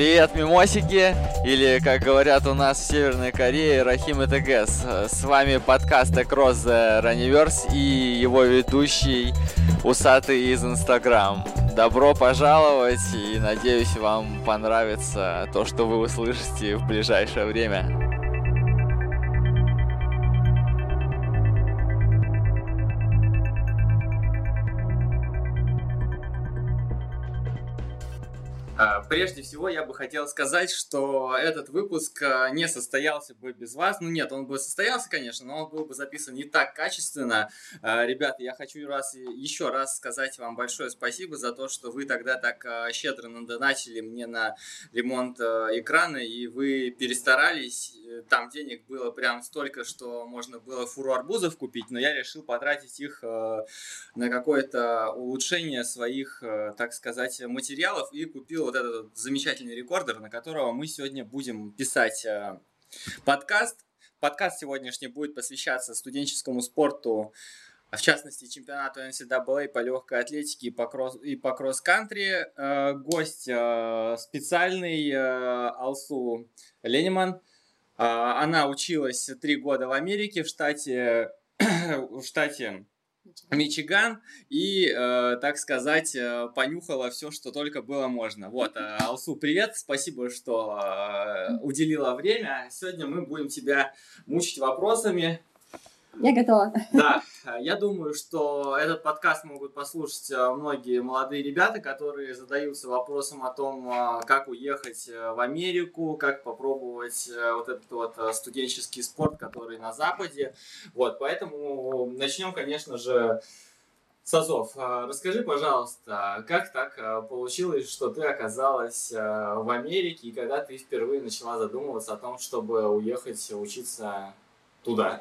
Привет, мимосики, или, как говорят у нас в Северной Корее, Рахим и ТГС. С вами подкаст Across the Runiverse и его ведущий Усатый из Инстаграм. Добро пожаловать и надеюсь вам понравится то, что вы услышите в ближайшее время. А, прежде всего, я бы хотел сказать, что этот выпуск а, не состоялся бы без вас. Ну нет, он бы состоялся, конечно, но он был бы записан не так качественно. А, ребята, я хочу раз, еще раз сказать вам большое спасибо за то, что вы тогда так щедро надонатили мне на ремонт экрана, и вы перестарались. Там денег было прям столько, что можно было фуру арбузов купить, но я решил потратить их на какое-то улучшение своих, так сказать, материалов и купил вот этот замечательный рекордер, на которого мы сегодня будем писать э, подкаст. Подкаст сегодняшний будет посвящаться студенческому спорту, в частности, чемпионату NCAA по легкой атлетике и по, кросс-кантри. Э, гость э, специальный Алсу Лениман. Она училась три года в Америке, в штате, в штате Мичиган и, э, так сказать, э, понюхала все, что только было можно. Вот, э, Алсу, привет, спасибо, что э, уделила время. Сегодня мы будем тебя мучить вопросами. Я готова. Да, я думаю, что этот подкаст могут послушать э, многие молодые ребята, которые задаются вопросом о том, э, как уехать э, в Америку, как попробовать вот этот вот студенческий спорт, который на Западе. Вот, поэтому начнем, конечно же, с Азов. Расскажи, пожалуйста, как так получилось, что ты оказалась в Америке, и когда ты впервые начала задумываться о том, чтобы уехать учиться туда?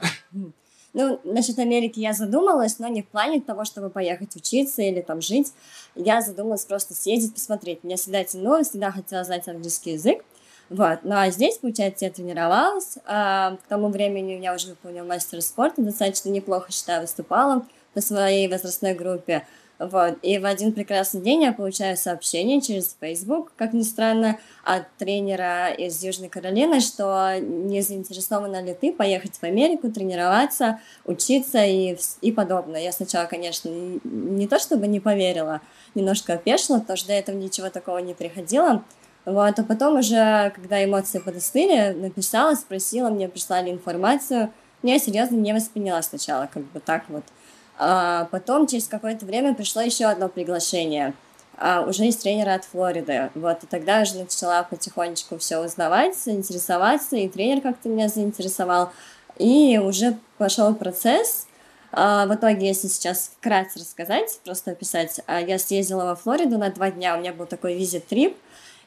Ну, насчет Америки я задумалась, но не в плане того, чтобы поехать учиться или там жить. Я задумалась просто съездить, посмотреть. Меня всегда тянуло, всегда хотела знать английский язык. Вот. Ну а здесь, получается, я тренировалась. А, к тому времени я уже выполнила мастер спорта, достаточно неплохо, считаю, выступала по своей возрастной группе. Вот. И в один прекрасный день я получаю сообщение через Facebook, как ни странно, от тренера из Южной Каролины, что не заинтересована ли ты поехать в Америку, тренироваться, учиться и, и подобное. Я сначала, конечно, не то чтобы не поверила, немножко опешила, потому что до этого ничего такого не приходило. Вот, а потом уже, когда эмоции подостыли, написала, спросила, мне прислали информацию. Я серьезно не восприняла сначала, как бы так вот. А потом, через какое-то время, пришло еще одно приглашение а, уже из тренера от Флориды. Вот, и тогда уже начала потихонечку все узнавать, интересоваться, и тренер как-то меня заинтересовал. И уже пошел процесс. А, в итоге, если сейчас вкратце рассказать, просто описать, я съездила во Флориду на два дня, у меня был такой визит-трип,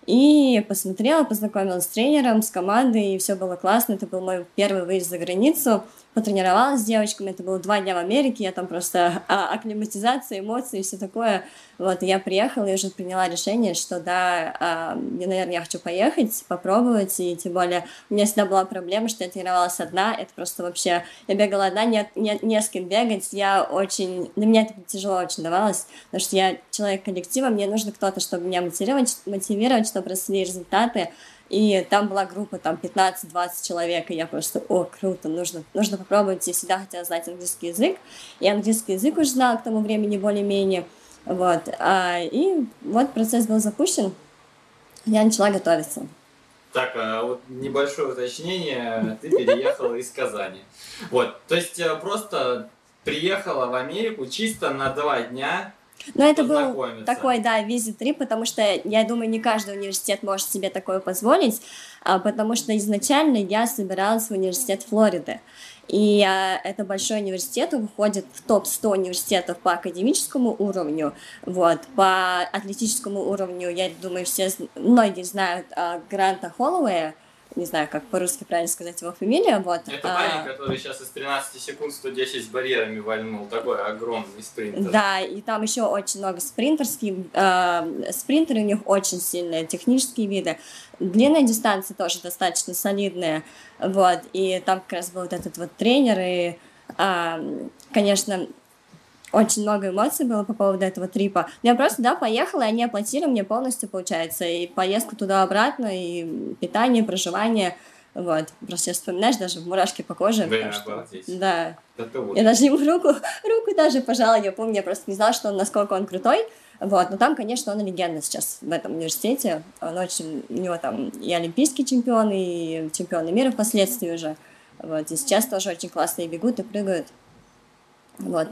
и посмотрела, познакомилась с тренером, с командой, и все было классно. Это был мой первый выезд за границу потренировалась с девочками, это было два дня в Америке, я там просто а, акклиматизация, эмоции и все такое. Вот, я приехала и уже приняла решение, что да, а, я, наверное, я хочу поехать, попробовать, и тем более у меня всегда была проблема, что я тренировалась одна, это просто вообще, я бегала одна, не, не, не с кем бегать, я очень, для меня это тяжело очень давалось, потому что я человек коллектива, мне нужно кто-то, чтобы меня мотивировать, мотивировать, чтобы росли результаты, и там была группа, там 15-20 человек, и я просто, о, круто, нужно, нужно попробовать, я всегда хотела знать английский язык, и английский язык уже знала к тому времени более-менее, вот, а, и вот процесс был запущен, я начала готовиться. Так, а вот небольшое уточнение, ты переехала из Казани. Вот, то есть э, просто приехала в Америку чисто на два дня, но это был такой, да, визит-трип, потому что, я думаю, не каждый университет может себе такое позволить, а, потому что изначально я собиралась в университет Флориды. И а, это большой университет, он входит в топ-100 университетов по академическому уровню, вот, по атлетическому уровню, я думаю, все, многие знают а, Гранта Холлоуэя, не знаю, как по-русски правильно сказать его фамилия, вот. Это а... парень, который сейчас из 13 секунд 110 барьерами вальнул, такой огромный спринтер. Да, и там еще очень много спринтерских, э, спринтеры у них очень сильные, технические виды. Длинные дистанции тоже достаточно солидные, вот, и там как раз был вот этот вот тренер, и, э, конечно, очень много эмоций было по поводу этого трипа. Я просто, да, поехала, и они оплатили мне полностью, получается, и поездку туда-обратно, и питание, проживание. Вот, просто вспоминаешь, даже мурашки по коже. Да, что... Да. Я даже ему руку, руку даже пожала, я помню, я просто не знала, что он, насколько он крутой. Вот, но там, конечно, он легенда сейчас в этом университете. Он очень, у него там и олимпийский чемпион, и чемпионы мира впоследствии уже. Вот, и сейчас тоже очень классные бегут и прыгают. Вот.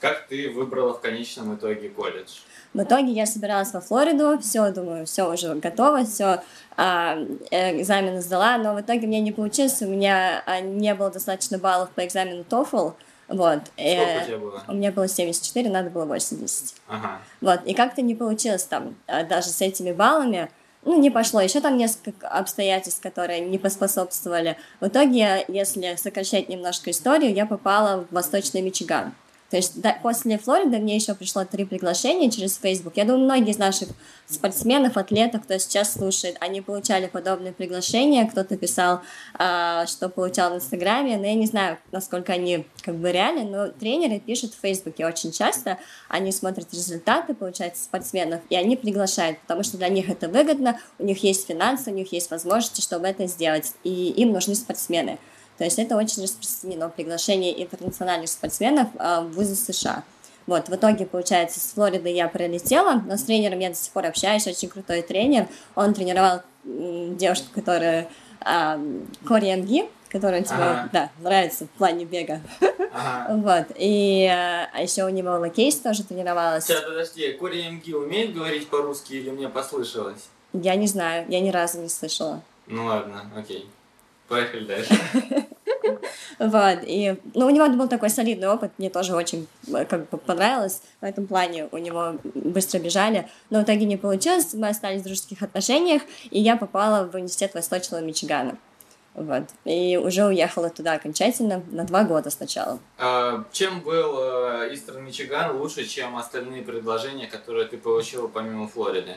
Как ты выбрала в конечном итоге колледж? В итоге я собиралась во Флориду, все, думаю, все уже готово, все, а, э, экзамены сдала, но в итоге мне не получилось, у меня а, не было достаточно баллов по экзамену TOEFL, вот. Сколько э, у тебя было? У меня было 74, надо было 80. Ага. Вот, и как-то не получилось там, а, даже с этими баллами, ну, не пошло. Еще там несколько обстоятельств, которые не поспособствовали. В итоге, если сокращать немножко историю, я попала в Восточный Мичиган. То есть да, после Флориды мне еще пришло три приглашения через Facebook. Я думаю, многие из наших спортсменов, атлетов, кто сейчас слушает, они получали подобные приглашения. Кто-то писал, э, что получал в Инстаграме, но я не знаю, насколько они как бы реальны, но тренеры пишут в Фейсбуке очень часто. Они смотрят результаты, получается, спортсменов, и они приглашают, потому что для них это выгодно, у них есть финансы, у них есть возможности, чтобы это сделать, и им нужны спортсмены. То есть это очень распространено приглашение интернациональных спортсменов а, в вузы США. Вот, в итоге, получается, с Флориды я прилетела, но с тренером я до сих пор общаюсь, очень крутой тренер. Он тренировал девушку, которая а, Кори Эмги, которая тебе ага. да, нравится в плане бега. Ага. вот. И а еще у него Лакейс тоже тренировалась. Сейчас, подожди, Кори Эмги умеет говорить по-русски или мне послышалось? Я не знаю, я ни разу не слышала. Ну ладно, окей. Поехали дальше. Вот, и, ну, у него был такой солидный опыт, мне тоже очень э, как бы понравилось в этом плане, у него быстро бежали, но в итоге не получилось, мы остались в дружеских отношениях, и я попала в университет Восточного Мичигана. Вот. И уже уехала туда окончательно на два года сначала. А, чем был Истерн Мичиган лучше, чем остальные предложения, которые ты получила помимо Флориды?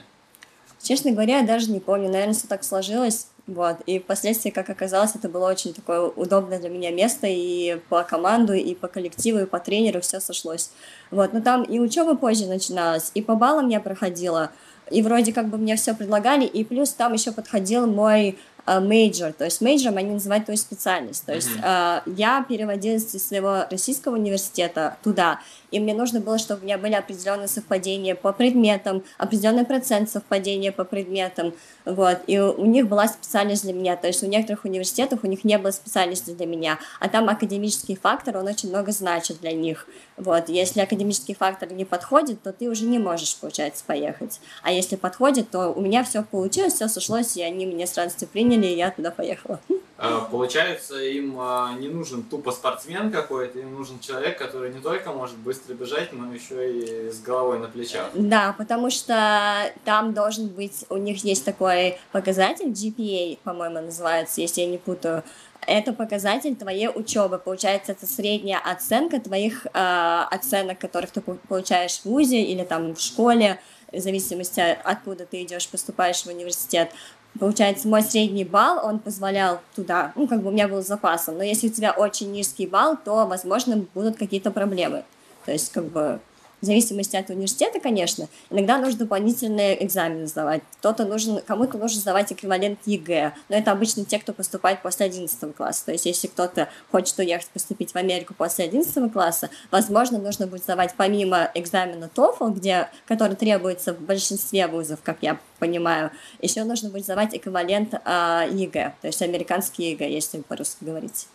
Честно говоря, я даже не помню. Наверное, все так сложилось. Вот. И впоследствии, как оказалось, это было очень такое удобное для меня место и по команду, и по коллективу, и по тренеру все сошлось. Вот. Но там и учеба позже начиналась, и по баллам я проходила, и вроде как бы мне все предлагали, и плюс там еще подходил мой major, э, то есть major ом они называют твою специальность. То есть э, я переводилась из своего российского университета туда, и мне нужно было, чтобы у меня были определенные совпадения по предметам, определенный процент совпадения по предметам, вот, и у них была специальность для меня, то есть у некоторых университетов у них не было специальности для меня, а там академический фактор, он очень много значит для них, вот, если академический фактор не подходит, то ты уже не можешь, получается, поехать, а если подходит, то у меня все получилось, все сошлось, и они меня с радостью приняли, и я туда поехала. А, получается, им а, не нужен тупо спортсмен какой-то, им нужен человек, который не только может быстро бежать, но еще и с головой на плечах. Да, потому что там должен быть, у них есть такой показатель, GPA, по-моему, называется, если я не путаю, это показатель твоей учебы. Получается, это средняя оценка твоих э, оценок, которых ты получаешь в ВУЗе или там в школе, в зависимости от откуда ты идешь, поступаешь в университет. Получается, мой средний балл, он позволял туда, ну, как бы у меня был запасом. Но если у тебя очень низкий балл, то, возможно, будут какие-то проблемы. То есть, как бы, в зависимости от университета, конечно, иногда нужно дополнительные экзамены сдавать. Кто-то нужен, кому-то нужно сдавать эквивалент ЕГЭ, но это обычно те, кто поступает после 11 класса. То есть, если кто-то хочет уехать поступить в Америку после 11 класса, возможно, нужно будет сдавать помимо экзамена TOEFL, где, который требуется в большинстве вузов, как я понимаю, еще нужно будет сдавать эквивалент э, ЕГЭ, то есть американский ЕГЭ, если по-русски говорить.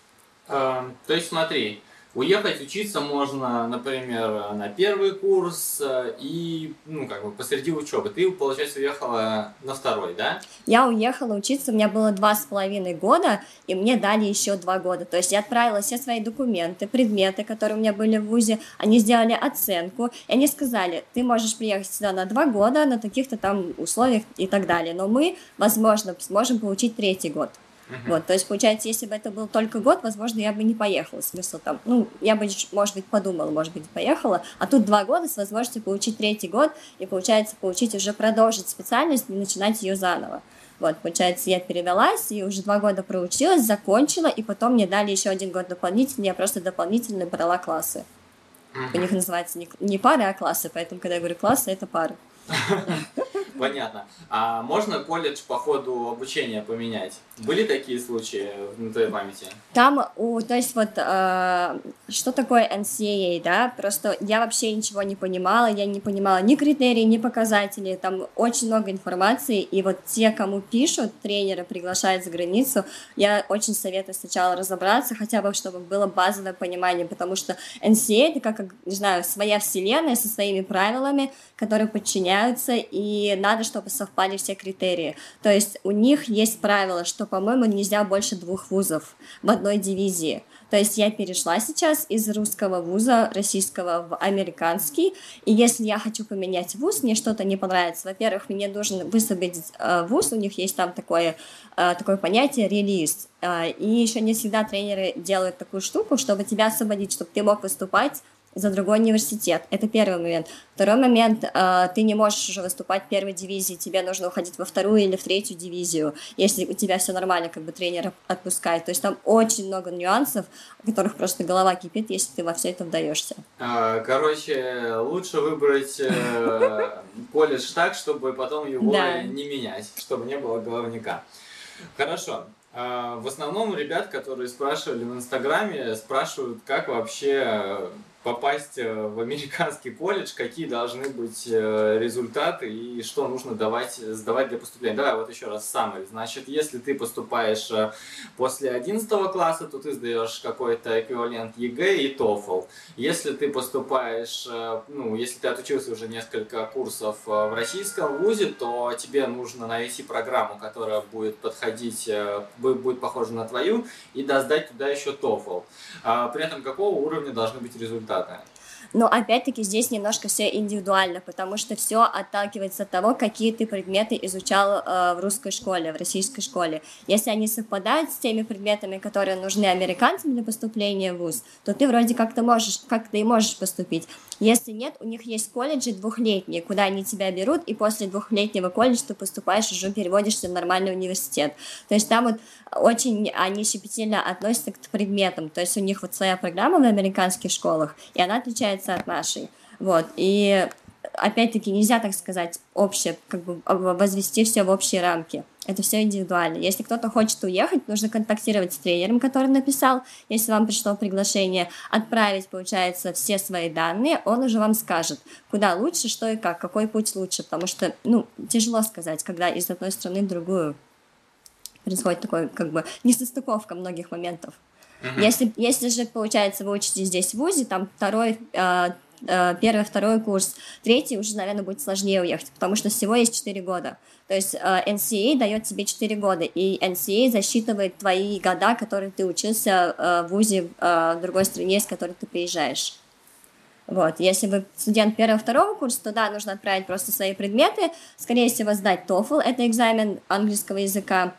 А, то есть смотри, Уехать учиться можно, например, на первый курс э, и, ну, как бы посреди учебы. Ты, получается, уехала на второй, да? Я уехала учиться, у меня было два с половиной года, и мне дали еще два года. То есть я отправила все свои документы, предметы, которые у меня были в ВУЗе, они сделали оценку, и они сказали, ты можешь приехать сюда на два года, на таких-то там условиях и так далее, но мы, возможно, сможем получить третий год. Uh-huh. Вот, то есть, получается, если бы это был только год, возможно, я бы не поехала. Смысл там, ну, я бы, может быть, подумала, может быть, поехала. А тут два года с возможностью получить третий год и, получается, получить уже продолжить специальность и начинать ее заново. Вот, получается, я перевелась и уже два года проучилась, закончила, и потом мне дали еще один год дополнительный, я просто дополнительно брала классы. У них называется не, не пары, а классы, поэтому, когда я говорю классы, это пары. Понятно. А можно колледж по ходу обучения поменять? Были такие случаи на твоей памяти? Там, у, то есть вот, э, что такое NCAA, да, просто я вообще ничего не понимала, я не понимала ни критерий, ни показателей, там очень много информации, и вот те, кому пишут, тренеры приглашают за границу, я очень советую сначала разобраться, хотя бы, чтобы было базовое понимание, потому что NCAA это как, не знаю, своя вселенная со своими правилами, которые подчиняются, и надо, чтобы совпали все критерии. То есть у них есть правило, что, по-моему, нельзя больше двух вузов в одной дивизии. То есть я перешла сейчас из русского вуза, российского, в американский, и если я хочу поменять вуз, мне что-то не понравится. Во-первых, мне нужно высвободить э, вуз, у них есть там такое, э, такое понятие релиз. Э, и еще не всегда тренеры делают такую штуку, чтобы тебя освободить, чтобы ты мог выступать за другой университет. Это первый момент. Второй момент, э, ты не можешь уже выступать в первой дивизии, тебе нужно уходить во вторую или в третью дивизию, если у тебя все нормально, как бы тренер отпускает. То есть там очень много нюансов, о которых просто голова кипит, если ты во все это вдаешься. А, короче, лучше выбрать э, колледж так, чтобы потом его Да. не менять, чтобы не было головника. Хорошо. А, В основном ребят, которые спрашивали в Инстаграме, спрашивают, как вообще попасть э, в американский колледж, какие должны быть э, результаты и что нужно давать, сдавать для поступления. Давай вот еще раз самый. Значит, если ты поступаешь э, после 11 класса, то ты сдаешь какой-то эквивалент ЕГЭ и TOEFL. Если ты поступаешь, ну, если ты отучился уже несколько курсов в российском вузе, то тебе нужно найти программу, которая будет подходить, бу- будет похожа на твою, и да, сдать туда еще TOEFL. А При этом какого уровня должны быть результаты? Но опять-таки здесь немножко все индивидуально, потому что все отталкивается от того, какие ты предметы изучал э, в русской школе, в российской школе. Если они совпадают с теми предметами, которые нужны американцам для поступления в ВУЗ, то ты вроде как-то можешь, как-то и можешь поступить. Если нет, у них есть колледжи двухлетние, куда они тебя берут, и после двухлетнего колледжа ты поступаешь, уже переводишься в нормальный университет. То есть там вот очень они щепетильно относятся к предметам. То есть у них вот своя программа в американских школах, и она отличается от нашей. Вот. И опять-таки нельзя так сказать общее, как бы возвести все в общие рамки. Это все индивидуально. Если кто-то хочет уехать, нужно контактировать с тренером, который написал. Если вам пришло приглашение, отправить, получается, все свои данные, он уже вам скажет, куда лучше, что и как, какой путь лучше. Потому что, ну, тяжело сказать, когда из одной страны в другую происходит такой, как бы, несостыковка многих моментов. Если, если же, получается, вы учитесь здесь в ВУЗе, там второй, э, первый, второй курс, третий уже, наверное, будет сложнее уехать, потому что всего есть 4 года. То есть э, NCA дает тебе 4 года, и NCA засчитывает твои года, которые ты учился э, в ВУЗе э, в другой стране, с которой ты приезжаешь. Вот. Если вы студент первого-второго курса, то да, нужно отправить просто свои предметы, скорее всего, сдать TOEFL, это экзамен английского языка,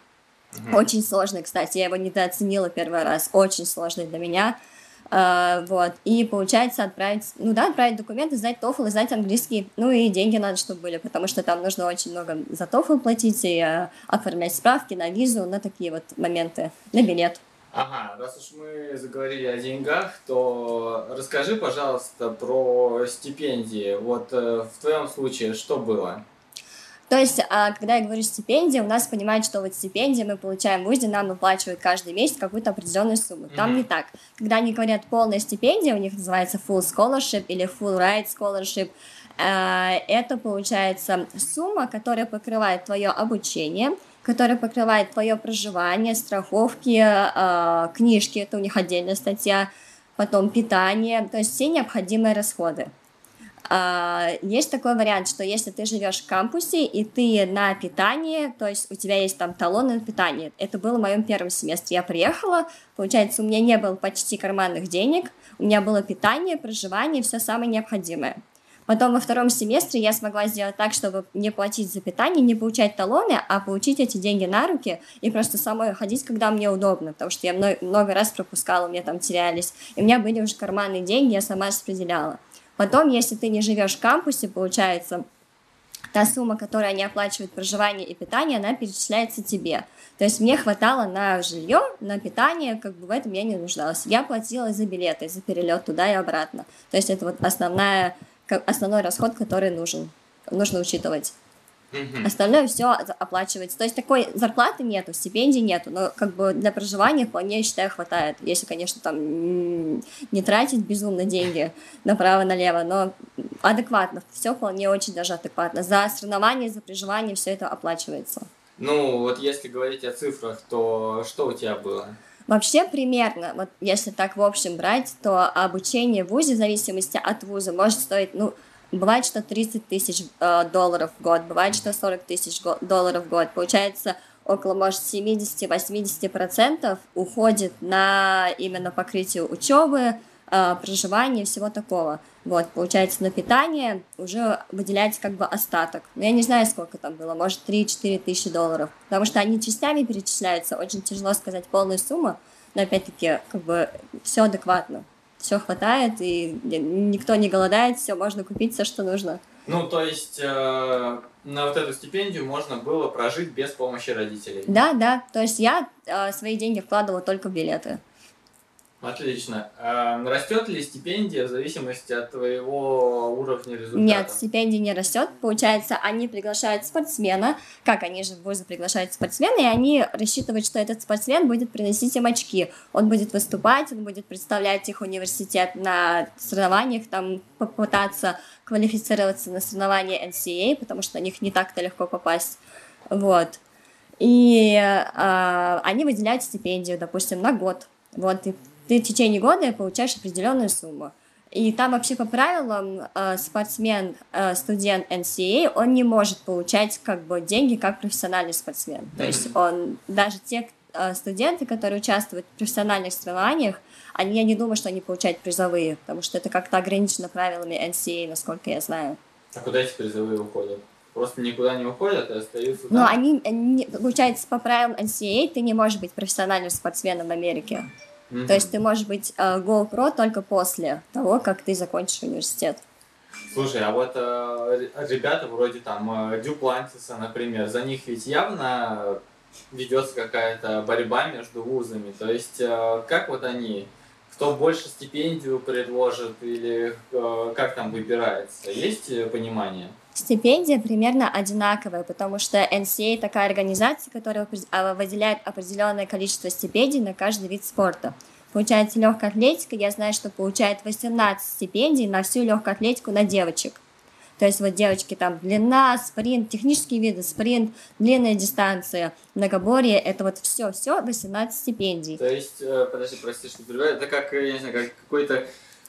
очень сложный, кстати, я его недооценила первый раз, очень сложный для меня. Uh, вот, и получается отправить, ну да, отправить документы, сдать TOEFL и сдать английский, ну и деньги надо, чтобы были, потому что там нужно очень много за TOEFL платить и uh, оформлять справки на визу, на такие вот моменты, на билет. Ага, раз уж мы заговорили о деньгах, то расскажи, пожалуйста, про стипендии. Вот э, в твоем случае что было? То есть, а, когда я говорю стипендия, у нас понимают, что вот стипендия мы получаем в ВУЗе, нам выплачивают каждый месяц какую-то определенную сумму. Там Мгм. не так. Когда они говорят полная стипендия, у них называется full scholarship или full ride scholarship, э, это получается сумма, которая покрывает твое обучение, которая покрывает твое проживание, страховки, э, книжки, это у них отдельная статья, потом питание, то есть все необходимые расходы. А, Есть такой вариант, что если ты живешь в кампусе и ты на питании, то есть у тебя есть там талоны на питание. Это было в моем первом семестре. Я приехала, получается, у меня не было почти карманных денег, у меня было питание, проживание, все самое необходимое. Потом во втором семестре я смогла сделать так, чтобы не платить за питание, не получать талоны, а получить эти деньги на руки и просто самой ходить, когда мне удобно, потому что я мно- много раз пропускала, у меня там терялись. И у меня были уже карманные деньги, я сама распределяла. Потом, если ты не живешь в кампусе, получается, та сумма, которую они оплачивают проживание и питание, она перечисляется тебе. То есть мне хватало на жилье, на питание, как бы в этом я не нуждалась. Я платила за билеты, за перелет туда и обратно. То есть это вот основная, основной расход, который нужен, нужно учитывать. Mm-hmm. Остальное все оплачивается. То есть такой зарплаты нету, стипендий нету, но как бы для проживания вполне, я считаю, хватает. Если, конечно, там не тратить безумно деньги направо-налево, но адекватно, все вполне очень даже адекватно. За соревнования, за проживание все это оплачивается. Ну, вот если говорить о цифрах, то что у тебя было? Вообще примерно, вот если так в общем брать, то обучение в ВУЗе в зависимости от вуза может стоить, ну, Бывает, что 30 тысяч э, долларов в год, бывает, что 40 тысяч долларов в год. Получается, около, может, 70-80% уходит на именно покрытие учебы, э, проживания и всего такого. Вот, получается, на питание уже выделяется как бы остаток. Но я не знаю, сколько там было, может, 3-4 тысячи долларов. Потому что они частями перечисляются, очень тяжело сказать полную сумму, но опять-таки, как бы, все адекватно все хватает, и никто не голодает, все можно купить, все, что нужно. Ну, то есть э, на вот эту стипендию можно было прожить без помощи родителей. Да, да. То есть я э, свои деньги вкладывала только в билеты. Отлично. А растет ли стипендия в зависимости от твоего уровня результата? Нет, стипендия не растет. Получается, они приглашают спортсмена, как они же в ВУЗы приглашают спортсмена, и они рассчитывают, что этот спортсмен будет приносить им очки. Он будет выступать, он будет представлять их университет на соревнованиях, там попытаться квалифицироваться на соревнования NCAA, потому что на них не так-то легко попасть. Вот. И э, они выделяют стипендию, допустим, на год. Вот, и ты в течение года получаешь определенную сумму. И там вообще по правилам э, спортсмен, э, студент NCAA, он не может получать как бы деньги как профессиональный спортсмен. То есть он, даже те э, студенты, которые участвуют в профессиональных соревнованиях, они, я не думаю, что они получают призовые, потому что это как-то ограничено правилами NCAA, насколько я знаю. А куда эти призовые уходят? Просто никуда не уходят и остаются там? Ну, они, они, получается, по правилам NCAA ты не можешь быть профессиональным спортсменом в Америке. Mm-hmm. То есть ты можешь быть э, GoPro только после того, как ты закончишь университет. Слушай, а вот э, ребята вроде там э, Дюплантиса, например, за них ведь явно ведется какая-то борьба между вузами. То есть э, как вот они, кто больше стипендию предложит или э, как там выбирается? Есть понимание? Стипендия примерно одинаковая, потому что NCA такая организация, которая а, выделяет определенное количество стипендий на каждый вид спорта. Получается, легкая атлетика, я знаю, что получает 18 стипендий на всю легкую атлетику на девочек. То есть вот девочки там длина, спринт, технические виды, спринт, длинная дистанция, многоборье, это вот все, все 18 стипендий. То есть, э, подожди, прости, что перебиваю, это как, я не знаю, как какой-то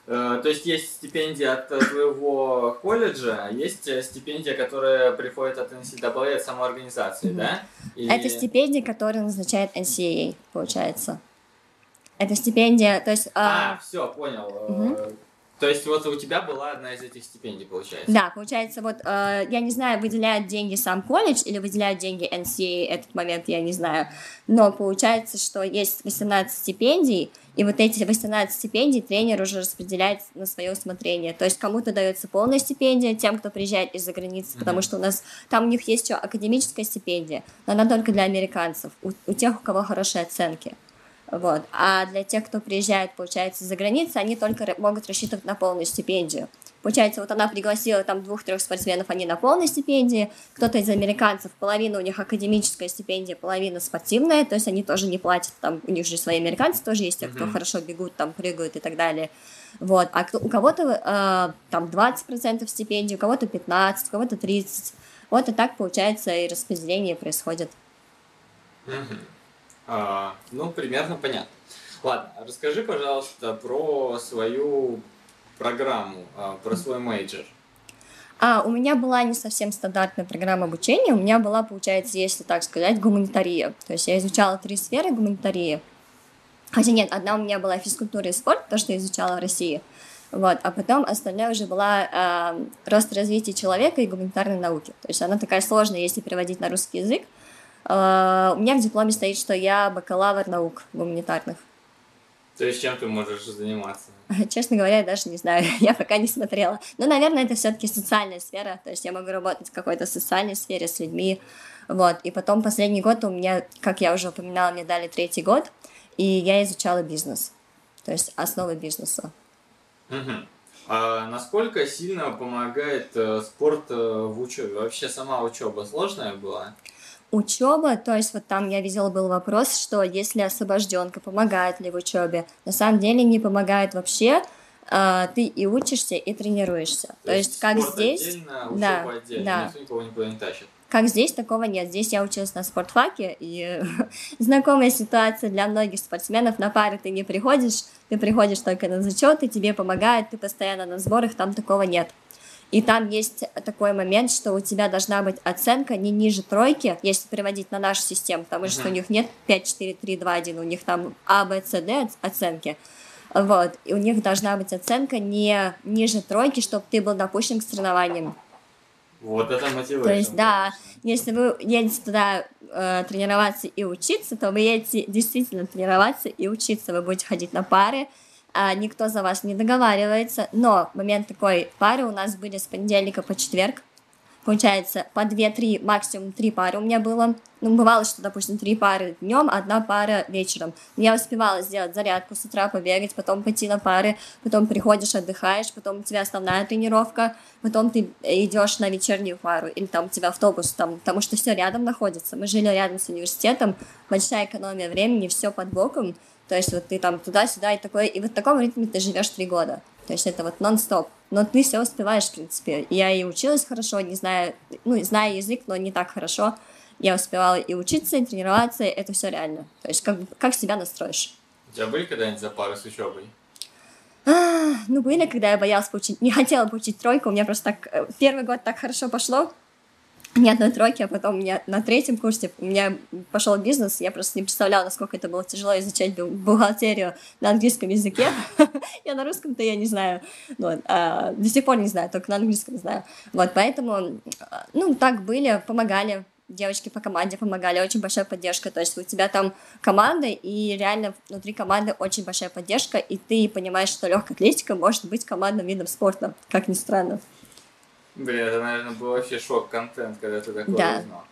то есть есть стипендия от твоего колледжа, есть э, стипендия, которая приходит от NCAA, от самой организации, mm-hmm. да? И... Это стипендия, которую назначает NCAA, получается. Это стипендия, то есть... А, а все, понял. Mm-hmm. То есть вот у тебя была одна из этих стипендий, получается? Да, получается, вот э, я не знаю, выделяют деньги сам колледж или выделяют деньги NCA, этот момент я не знаю, но получается, что есть 18 стипендий, и вот эти 18 стипендий тренер уже распределяет на свое усмотрение. То есть кому-то дается полная стипендия, тем, кто приезжает из-за границы, mm-hmm. потому что у нас там у них есть еще академическая стипендия, но она только для американцев, у, у тех, у кого хорошие оценки. Вот. А для тех, кто приезжает, получается, за границу, они только могут рассчитывать на полную стипендию. Получается, вот она пригласила там двух-трех спортсменов, они на полной стипендии, кто-то из американцев, половина у них академическая стипендия, половина спортивная, то есть они тоже не платят, там у них же свои американцы тоже есть, те, кто mm-hmm. хорошо бегут, там прыгают и так далее. Вот, а кто, у кого-то э, там 20% стипендии, у кого-то 15, у кого-то 30. Вот и так, получается, и распределение происходит. Mm-hmm. А, ну, примерно понятно. Ладно, расскажи, пожалуйста, про свою программу, а, про свой major. А, у меня была не совсем стандартная программа обучения, у меня была, получается, если так сказать, гуманитария. То есть я изучала три сферы гуманитарии. Хотя нет, одна у меня была физкультура и спорт, то, что я изучала в России. Вот, а потом остальная уже была э, рост развития человека и гуманитарной науки. То есть она такая сложная, если переводить на русский язык. Uh, у меня в дипломе стоит, что я бакалавр наук гуманитарных. То есть чем ты можешь заниматься? Честно говоря, я даже не знаю, я пока не смотрела. Но, наверное, это все-таки социальная сфера, то есть я могу работать в какой-то социальной сфере с людьми, вот. И потом последний год у меня, как я уже упоминала, мне дали третий год, и я изучала бизнес, то есть основы бизнеса. Угу. А насколько сильно помогает э, спорт э, в учебе? Вообще сама учеба сложная была? Учеба, то есть вот там я видела был вопрос, что если освобожденка, помогает ли в учебе? На самом деле не помогает вообще. А, ты и учишься, и тренируешься. То, то есть, как здесь, отдельно, да, отдельно, да. никто никого никуда не тащит. Как здесь, такого нет. Здесь я училась на спортфаке, и знакомая ситуация для многих спортсменов. На пары ты не приходишь, ты приходишь только на зачеты, тебе помогают, ты постоянно на сборах, там такого нет. И там есть такой момент, что у тебя должна быть оценка не ниже тройки, если переводить на нашу систему, потому что у них нет 5, 4, 3, 2, 1, у них там А, Б, С, Д оценки. Вот, и у них должна быть оценка не ниже тройки, чтобы ты был допущен к соревнованиям. Вот это мотивация. То есть, да, если вы едете туда э, тренироваться и учиться, то вы едете действительно тренироваться и учиться. Вы будете ходить на пары, а никто за вас не договаривается. Но момент такой пары у нас были с понедельника по четверг. Получается, по 2-3, максимум 3 пары у меня было. Ну, бывало, что, допустим, 3 пары днем, одна пара вечером. Я успевала сделать зарядку с утра, побегать, потом пойти на пары, потом приходишь, отдыхаешь, потом у тебя основная тренировка, потом ты идешь на вечернюю пару, или там у тебя автобус, там, потому что все рядом находится. Мы жили рядом с университетом, большая экономия времени, все под боком. То есть вот ты там туда-сюда и такое, и вот в таком ритме ты живешь три года. То есть это вот нон-стоп. Но ты все успеваешь, в принципе. Я и училась хорошо, не знаю, ну, знаю язык, но не так хорошо. Я успевала и учиться, и тренироваться, и это все реально. То есть как, как себя настроишь. У тебя были когда-нибудь запары с учебой? А, ну, были, когда я боялась получить, не хотела получить тройку, у меня просто так, э, первый год так хорошо пошло, ни одной тройки, а потом у на третьем курсе у меня пошел бизнес, я просто не представляла, насколько это было тяжело изучать бухгалтерию на английском языке. я на русском-то я не знаю, вот, а, до сих пор не знаю, только на английском знаю. Вот, поэтому, ну, так были, помогали, девочки по команде помогали, очень большая поддержка, то есть у тебя там команда, и реально внутри команды очень большая поддержка, и ты понимаешь, что легкая атлетика может быть командным видом спорта, как ни странно. Блин, это, наверное, был вообще шок-контент, когда ты такое да. узнал.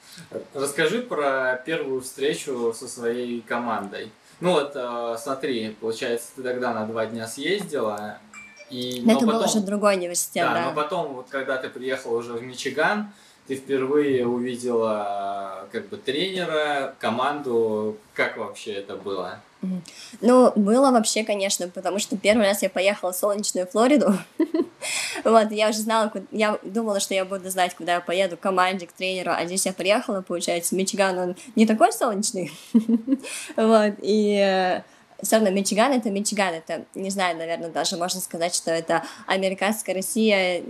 Расскажи про первую встречу со своей командой. Ну вот, э, смотри, получается, ты тогда на два дня съездила, и... Но, но это потом, был уже другой университет, да, да. но потом, вот когда ты приехала уже в Мичиган, ты впервые увидела как бы тренера, команду, как вообще это было? Ну, было вообще, конечно, потому что первый раз я поехала в солнечную Флориду. вот, я уже знала, я думала, что я буду знать, куда я поеду, к команде, к тренеру, а здесь я приехала, получается, Мичиган, он не такой солнечный. вот, и э, все равно Мичиган это Мичиган, это, не знаю, наверное, даже можно сказать, что это американская Россия.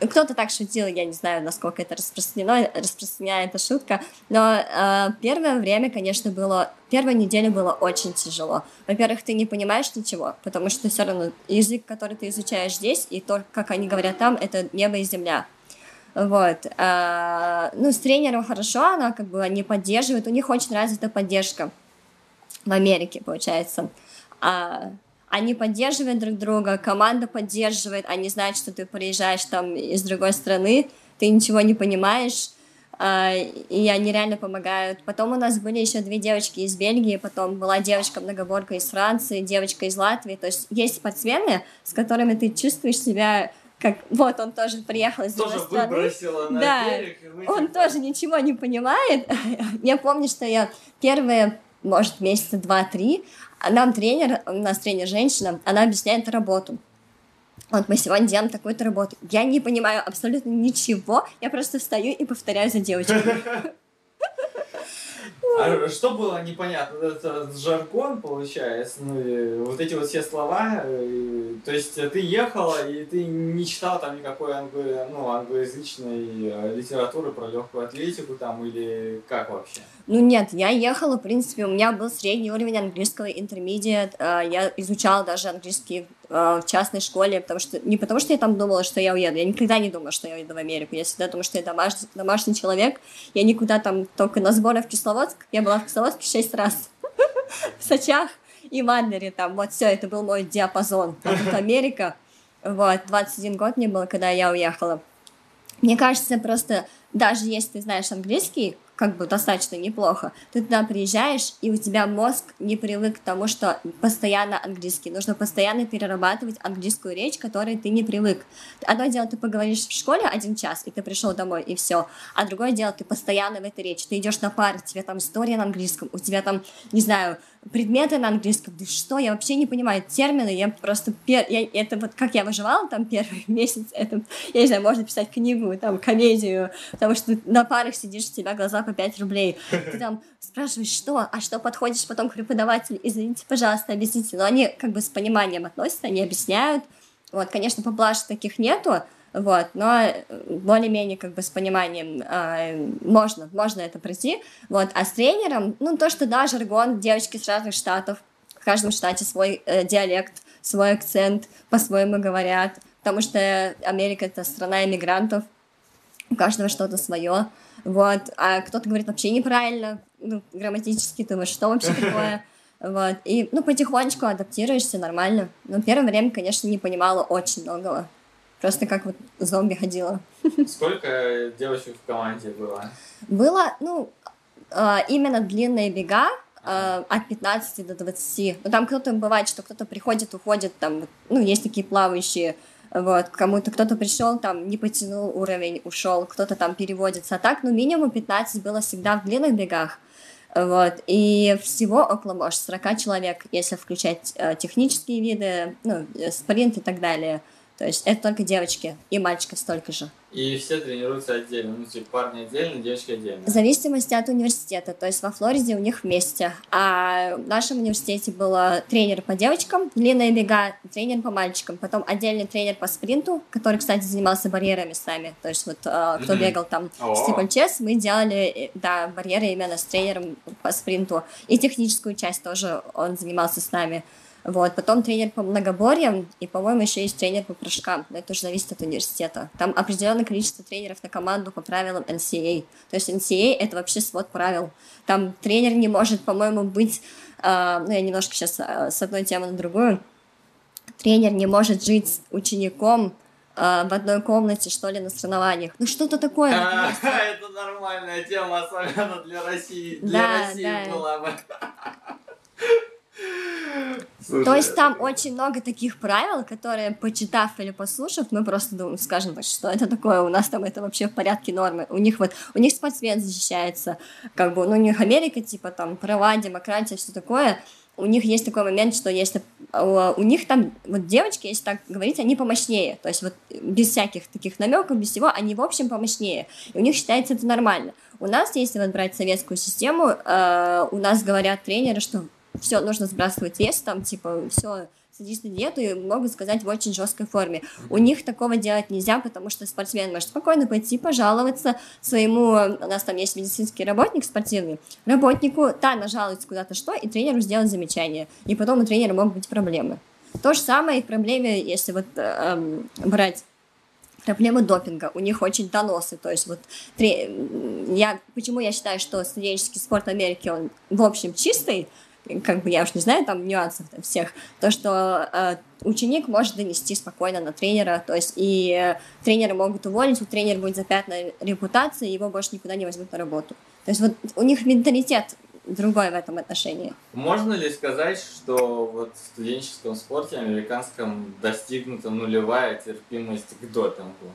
Кто-то так шутил, я не знаю, насколько это распространено, распространена эта шутка, но э, первое время, конечно, было, первая неделя было очень тяжело. Во-первых, ты не понимаешь ничего, потому что все равно язык, который ты изучаешь здесь, и то, как они говорят там, это небо и земля. Вот. А, ну, с тренером хорошо, она как бы не поддерживает, у них очень развита поддержка в Америке, получается. А, они поддерживают друг друга, команда поддерживает, они знают, что ты приезжаешь там из другой страны, ты ничего не понимаешь, а, и они реально помогают. Потом у нас были еще две девочки из Бельгии, потом была девочка-многоборка из Франции, девочка из Латвии, то есть есть спортсмены, с которыми ты чувствуешь себя как вот он тоже приехал из тоже другой страны. на да, берег. он тоже ничего не понимает. я помню, что я первые может, месяца два-три, а нам тренер, у нас тренер женщина, она объясняет работу. Вот мы сегодня делаем такую-то работу. Я не понимаю абсолютно ничего, я просто встаю и повторяю за девочкой. А что было непонятно? Это жаргон, получается, ну, вот эти вот все слова, и, то есть ты ехала, и ты не читал там никакой англо, ну, англоязычной э, литературы про легкую атлетику там, или как вообще? Ну нет, я ехала, в принципе, у меня был средний уровень английского, интермедиат, э, я изучала даже английский Э, в частной школе, потому что не потому что я там думала, что я уеду, я никогда не думала, что я уеду в Америку, я всегда думала, что я домашний, домашний человек, я никуда там только на сборы в Кисловодск, я была в Кисловодске шесть раз, в Сочах, и в Адлере там, вот все, это был мой диапазон. А тут Америка, вот, 21 год мне было, когда я уехала. Мне кажется, просто даже если ты знаешь английский, как бы достаточно неплохо, ты туда приезжаешь, и у тебя мозг не привык к тому, что постоянно английский. Нужно постоянно перерабатывать английскую речь, которой ты не привык. Одно дело, ты поговоришь в школе один час, и ты пришел домой, и все. А другое дело, ты постоянно в этой речи. Ты идешь на пары, у тебя там история на английском, у тебя там, не знаю, предметы на английском. Да что, я вообще не понимаю термины, я просто... Пер... Я... Это вот как я выживала там первый месяц, это, я не знаю, можно писать книгу, там, комедию, потому что на парах сидишь, у тебя глаза по 5 рублей. Ты там спрашиваешь, что, а что подходишь потом к преподавателю, извините, пожалуйста, объясните. Но они как бы с пониманием относятся, они объясняют. Вот, конечно, поблажек таких нету, вот, но э, более-менее как бы с пониманием э, можно, можно это пройти, вот, а с тренером, ну, то, что, да, жаргон, девочки с разных штатов, в каждом штате свой э, диалект, свой акцент, по-своему говорят, потому что Америка — это страна иммигрантов, у каждого что-то свое, вот, а кто-то говорит вообще неправильно, ну, грамматически, ты что вообще такое, вот, и, ну, потихонечку адаптируешься нормально, но первое время, конечно, не понимала очень многого, Просто как вот зомби ходила. Сколько девочек в команде было? Было, ну, а, именно длинные бега, Uh-huh. от 15 до 20. Ну, там кто-то бывает, что кто-то приходит, уходит, там, ну, есть такие плавающие, вот, кому-то кто-то пришел, там, не потянул уровень, ушел, кто-то там переводится. А так, ну, минимум 15 было всегда в длинных бегах. Вот, и всего около, может, 40 человек, если включать э, технические виды, ну, э, спринт и так далее. То есть это только девочки и мальчиков столько же. И все тренируются отдельно, ну, типа парни отдельно, девочки отдельно. В зависимости от университета, то есть во Флориде у них вместе. А в нашем университете был тренер по девочкам, длинные бега, тренер по мальчикам, потом отдельный тренер по спринту, который, кстати, занимался барьерами сами. То есть вот э, кто бегал там в стиплчес, мы делали, э, да, барьеры именно с тренером по спринту. И техническую часть тоже он занимался с нами. Вот. Потом тренер по многоборьям, и, по-моему, еще есть тренер по прыжкам. Но это уже зависит от университета. Там определенное количество тренеров на команду по правилам NCAA. То есть NCAA — это вообще свод правил. Там тренер не может, по-моему, быть... Э, ну, я немножко сейчас с одной темы на другую. Тренер не может жить с учеником в одной комнате, что ли, на соревнованиях. Ну, что-то такое. А, это нормальная тема, особенно для России. Для России была бы. Слушай, То есть там очень много таких правил, которые, почитав или послушав, мы просто думаем, скажем, что это такое, у нас там это вообще в порядке нормы. У них вот, у них спортсмен защищается, как бы, ну, у них Америка, типа, там, права, демократия, все такое, у них есть такой момент, что если у них там вот девочки, если так говорить, они помощнее, то есть вот без всяких таких намеков, без всего, они в общем помощнее, и у них считается это нормально. У нас, если вот брать советскую систему, э, у нас говорят тренеры, что все, нужно сбрасывать вес, там, типа, все, садись на диету и могут сказать в очень жесткой форме. У них такого делать нельзя, потому что спортсмен может спокойно пойти пожаловаться своему, у нас там есть медицинский работник спортивный, работнику, та нажалуется куда-то что, и тренеру сделать замечание. И потом у тренера могут быть проблемы. То же самое и в проблеме, если вот эм, брать проблемы допинга, у них очень доносы, то есть вот я, почему я считаю, что студенческий спорт Америки, он в общем чистый, как бы я уж не знаю там нюансов там, всех, то, что э, ученик может донести спокойно на тренера, то есть и э, тренеры могут уволить, у тренера будет запятна репутация, его больше никуда не возьмут на работу. То есть вот у них менталитет другой в этом отношении. Можно ли сказать, что вот в студенческом спорте американском достигнута нулевая терпимость к допингу?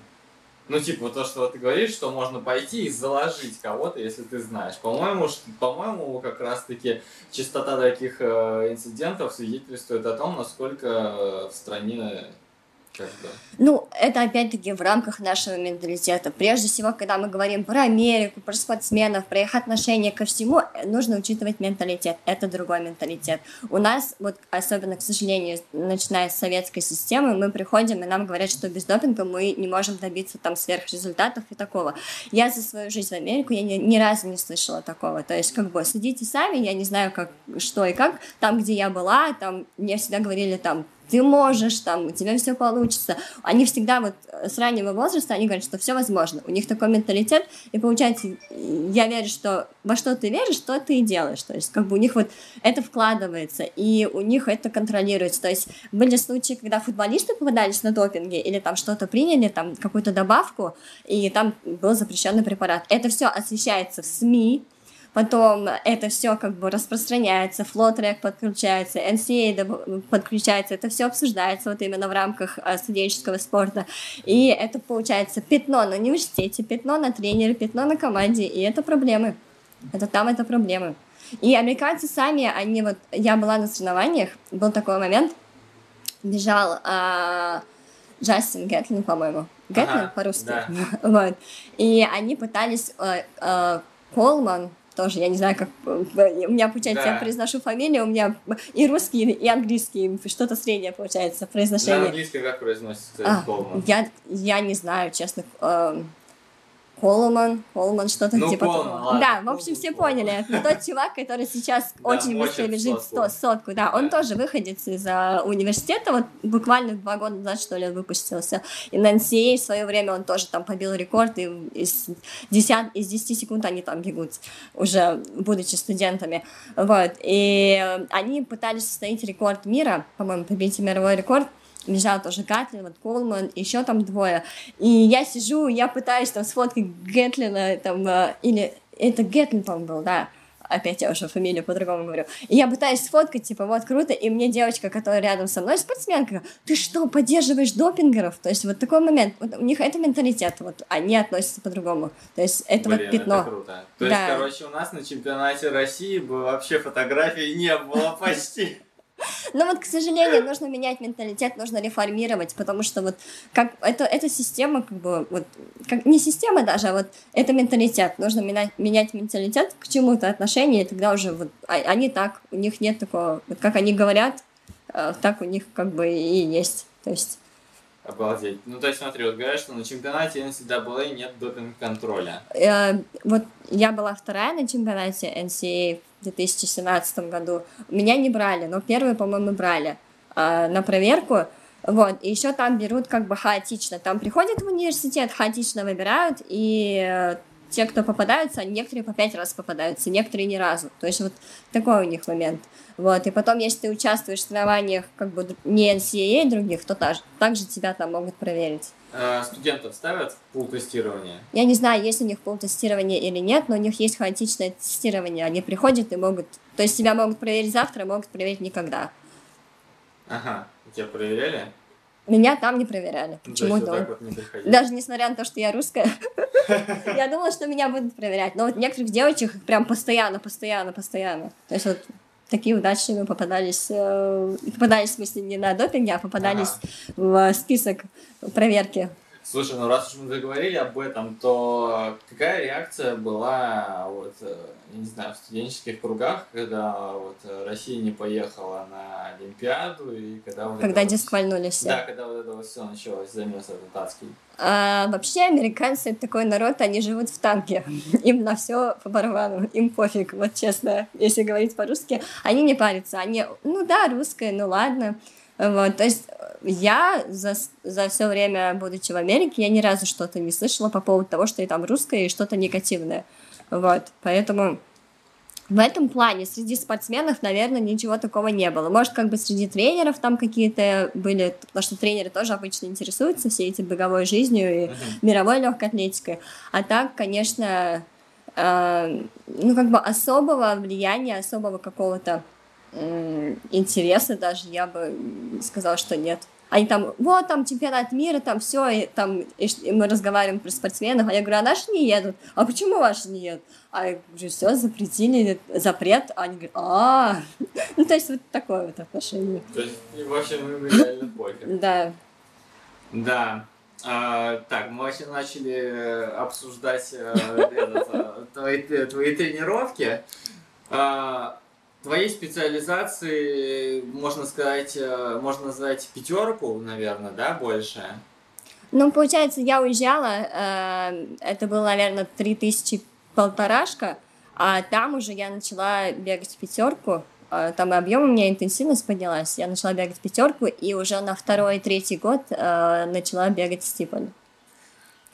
Ну, типа, то, что ты говоришь, что можно пойти и заложить кого-то, если ты знаешь. По-моему, по-моему, как раз-таки частота таких э, инцидентов свидетельствует о том, насколько э, в стране ну, это опять-таки в рамках нашего менталитета. Прежде всего, когда мы говорим про Америку, про спортсменов, про их отношение ко всему, нужно учитывать менталитет. Это другой менталитет. У нас, вот особенно, к сожалению, начиная с советской системы, мы приходим, и нам говорят, что без допинга мы не можем добиться там сверхрезультатов и такого. Я за свою жизнь в Америку, я ни, ни разу не слышала такого. То есть, как бы, следите сами, я не знаю, как, что и как. Там, где я была, там мне всегда говорили, там, ты можешь, там, у тебя все получится. Они всегда вот с раннего возраста, они говорят, что все возможно. У них такой менталитет, и получается, я верю, что во что ты веришь, что ты и делаешь. То есть, как бы у них вот это вкладывается, и у них это контролируется. То есть, были случаи, когда футболисты попадались на допинге, или там что-то приняли, там какую-то добавку, и там был запрещенный препарат. Это все освещается в СМИ, Потом это все как бы распространяется, флотрек подключается, NCA подключается, это все обсуждается вот именно в рамках а, студенческого спорта. И это получается пятно на университете, пятно на тренере, пятно на команде, и это проблемы. Это там это проблемы. И американцы сами, они вот, я была на соревнованиях, был такой момент, бежал а, Джастин Гетлин, по-моему, Гетлин ага, по-русски, да. вот, и они пытались а, а, Колман, тоже, я не знаю, как... Э, у меня, получается, да. я произношу фамилию, у меня и русский, и английский, что-то среднее, получается, произношение. На английском как произносится а, я, я не знаю, честно. Э, Колман, Колман, что-то ну, типа Колман, такого. Да, в общем, все поняли. Это тот чувак, который сейчас очень быстро бежит сотку. сотку. Да, он тоже выходец из а, университета, вот буквально два года назад, что ли, он выпустился. И на NCAA в свое время он тоже там побил рекорд, и из 10, из 10 секунд они там бегут, уже будучи студентами. Вот, и они пытались установить рекорд мира, по-моему, побить мировой рекорд, лежал тоже Гатлин, вот Колман, еще там двое. И я сижу, я пытаюсь там сфоткать Гэтлина, там, э, или это Гэтлин, по-моему, был, да, опять я уже фамилию по-другому говорю. И я пытаюсь сфоткать, типа, вот круто, и мне девочка, которая рядом со мной, спортсменка, ты что, поддерживаешь допингеров? То есть вот такой момент, вот у них это менталитет, вот они относятся по-другому. То есть это Блин, вот пятно. Это круто. То да. есть, короче, у нас на чемпионате России бы вообще фотографий не было почти. Но вот, к сожалению, нужно менять менталитет, нужно реформировать, потому что вот как это, эта система, как бы, вот, как, не система даже, а вот это менталитет. Нужно менять, менять менталитет к чему-то отношение, и тогда уже вот а, они так, у них нет такого, вот как они говорят, э, так у них как бы и есть. То есть Обалдеть. Ну, то есть, смотри, вот говорят, что на чемпионате NCAA нет допинг-контроля. Э, вот я была вторая на чемпионате NCAA 2017 году. Меня не брали, но первые, по-моему, брали э, на проверку. Вот, и еще там берут как бы хаотично. Там приходят в университет, хаотично выбирают, и э, те, кто попадаются, некоторые по пять раз попадаются, некоторые ни разу. То есть вот такой у них момент. Вот, и потом, если ты участвуешь в соревнованиях как бы не NCAA других, то также, также тебя там могут проверить. А студентов ставят пул тестирования? Я не знаю, есть у них пул тестирования или нет, но у них есть хаотичное тестирование. Они приходят и могут... То есть тебя могут проверить завтра, а могут проверить никогда. Ага. Тебя проверяли? Меня там не проверяли. Ну, Почему-то. Вот не Даже несмотря на то, что я русская. Я думала, что меня будут проверять. Но вот некоторых девочек прям постоянно, постоянно, постоянно. То есть вот такие удачные попадались, э, попадались, в смысле, не на допинге, а попадались в список проверки Слушай, ну раз уж мы заговорили об этом, то какая реакция была, вот, э, я не знаю, в студенческих кругах, когда вот Россия не поехала на Олимпиаду и когда вот Когда дисквальнули все. Да, когда вот это вот все началось, замес этот адский. А, вообще американцы это такой народ, они живут в танке. Им на все по барабану, им пофиг, вот честно, если говорить по-русски. Они не парятся, они, ну да, русская, ну ладно. Вот, то есть я за, за все время, будучи в Америке, я ни разу что-то не слышала по поводу того, что я там русская и что-то негативное. Вот, поэтому в этом плане среди спортсменов, наверное, ничего такого не было. Может, как бы среди тренеров там какие-то были, потому что тренеры тоже обычно интересуются всей этой беговой жизнью и uh-huh. мировой легкой атлетикой. А так, конечно, э, ну как бы особого влияния, особого какого-то интереса даже, я бы сказала, что нет. Они там, вот, там чемпионат мира, там все, и там и мы разговариваем про спортсменов, а я говорю, а наши не едут. А почему ваши не едут? А я говорю, все, запретили, запрет. А они говорят, а, ну, то есть вот такое вот отношение. То есть вообще мы реально пофиг. Да. Да. А, так, мы вообще начали обсуждать э, этот, э, твои, твои тренировки. А, твоей специализации, можно сказать, э, можно назвать пятерку, наверное, да, больше? Ну, получается, я уезжала, э, это было, наверное, три тысячи полторашка, а там уже я начала бегать пятерку, э, там объем у меня интенсивность поднялась. Я начала бегать пятерку, и уже на второй, третий год э, начала бегать стиполь.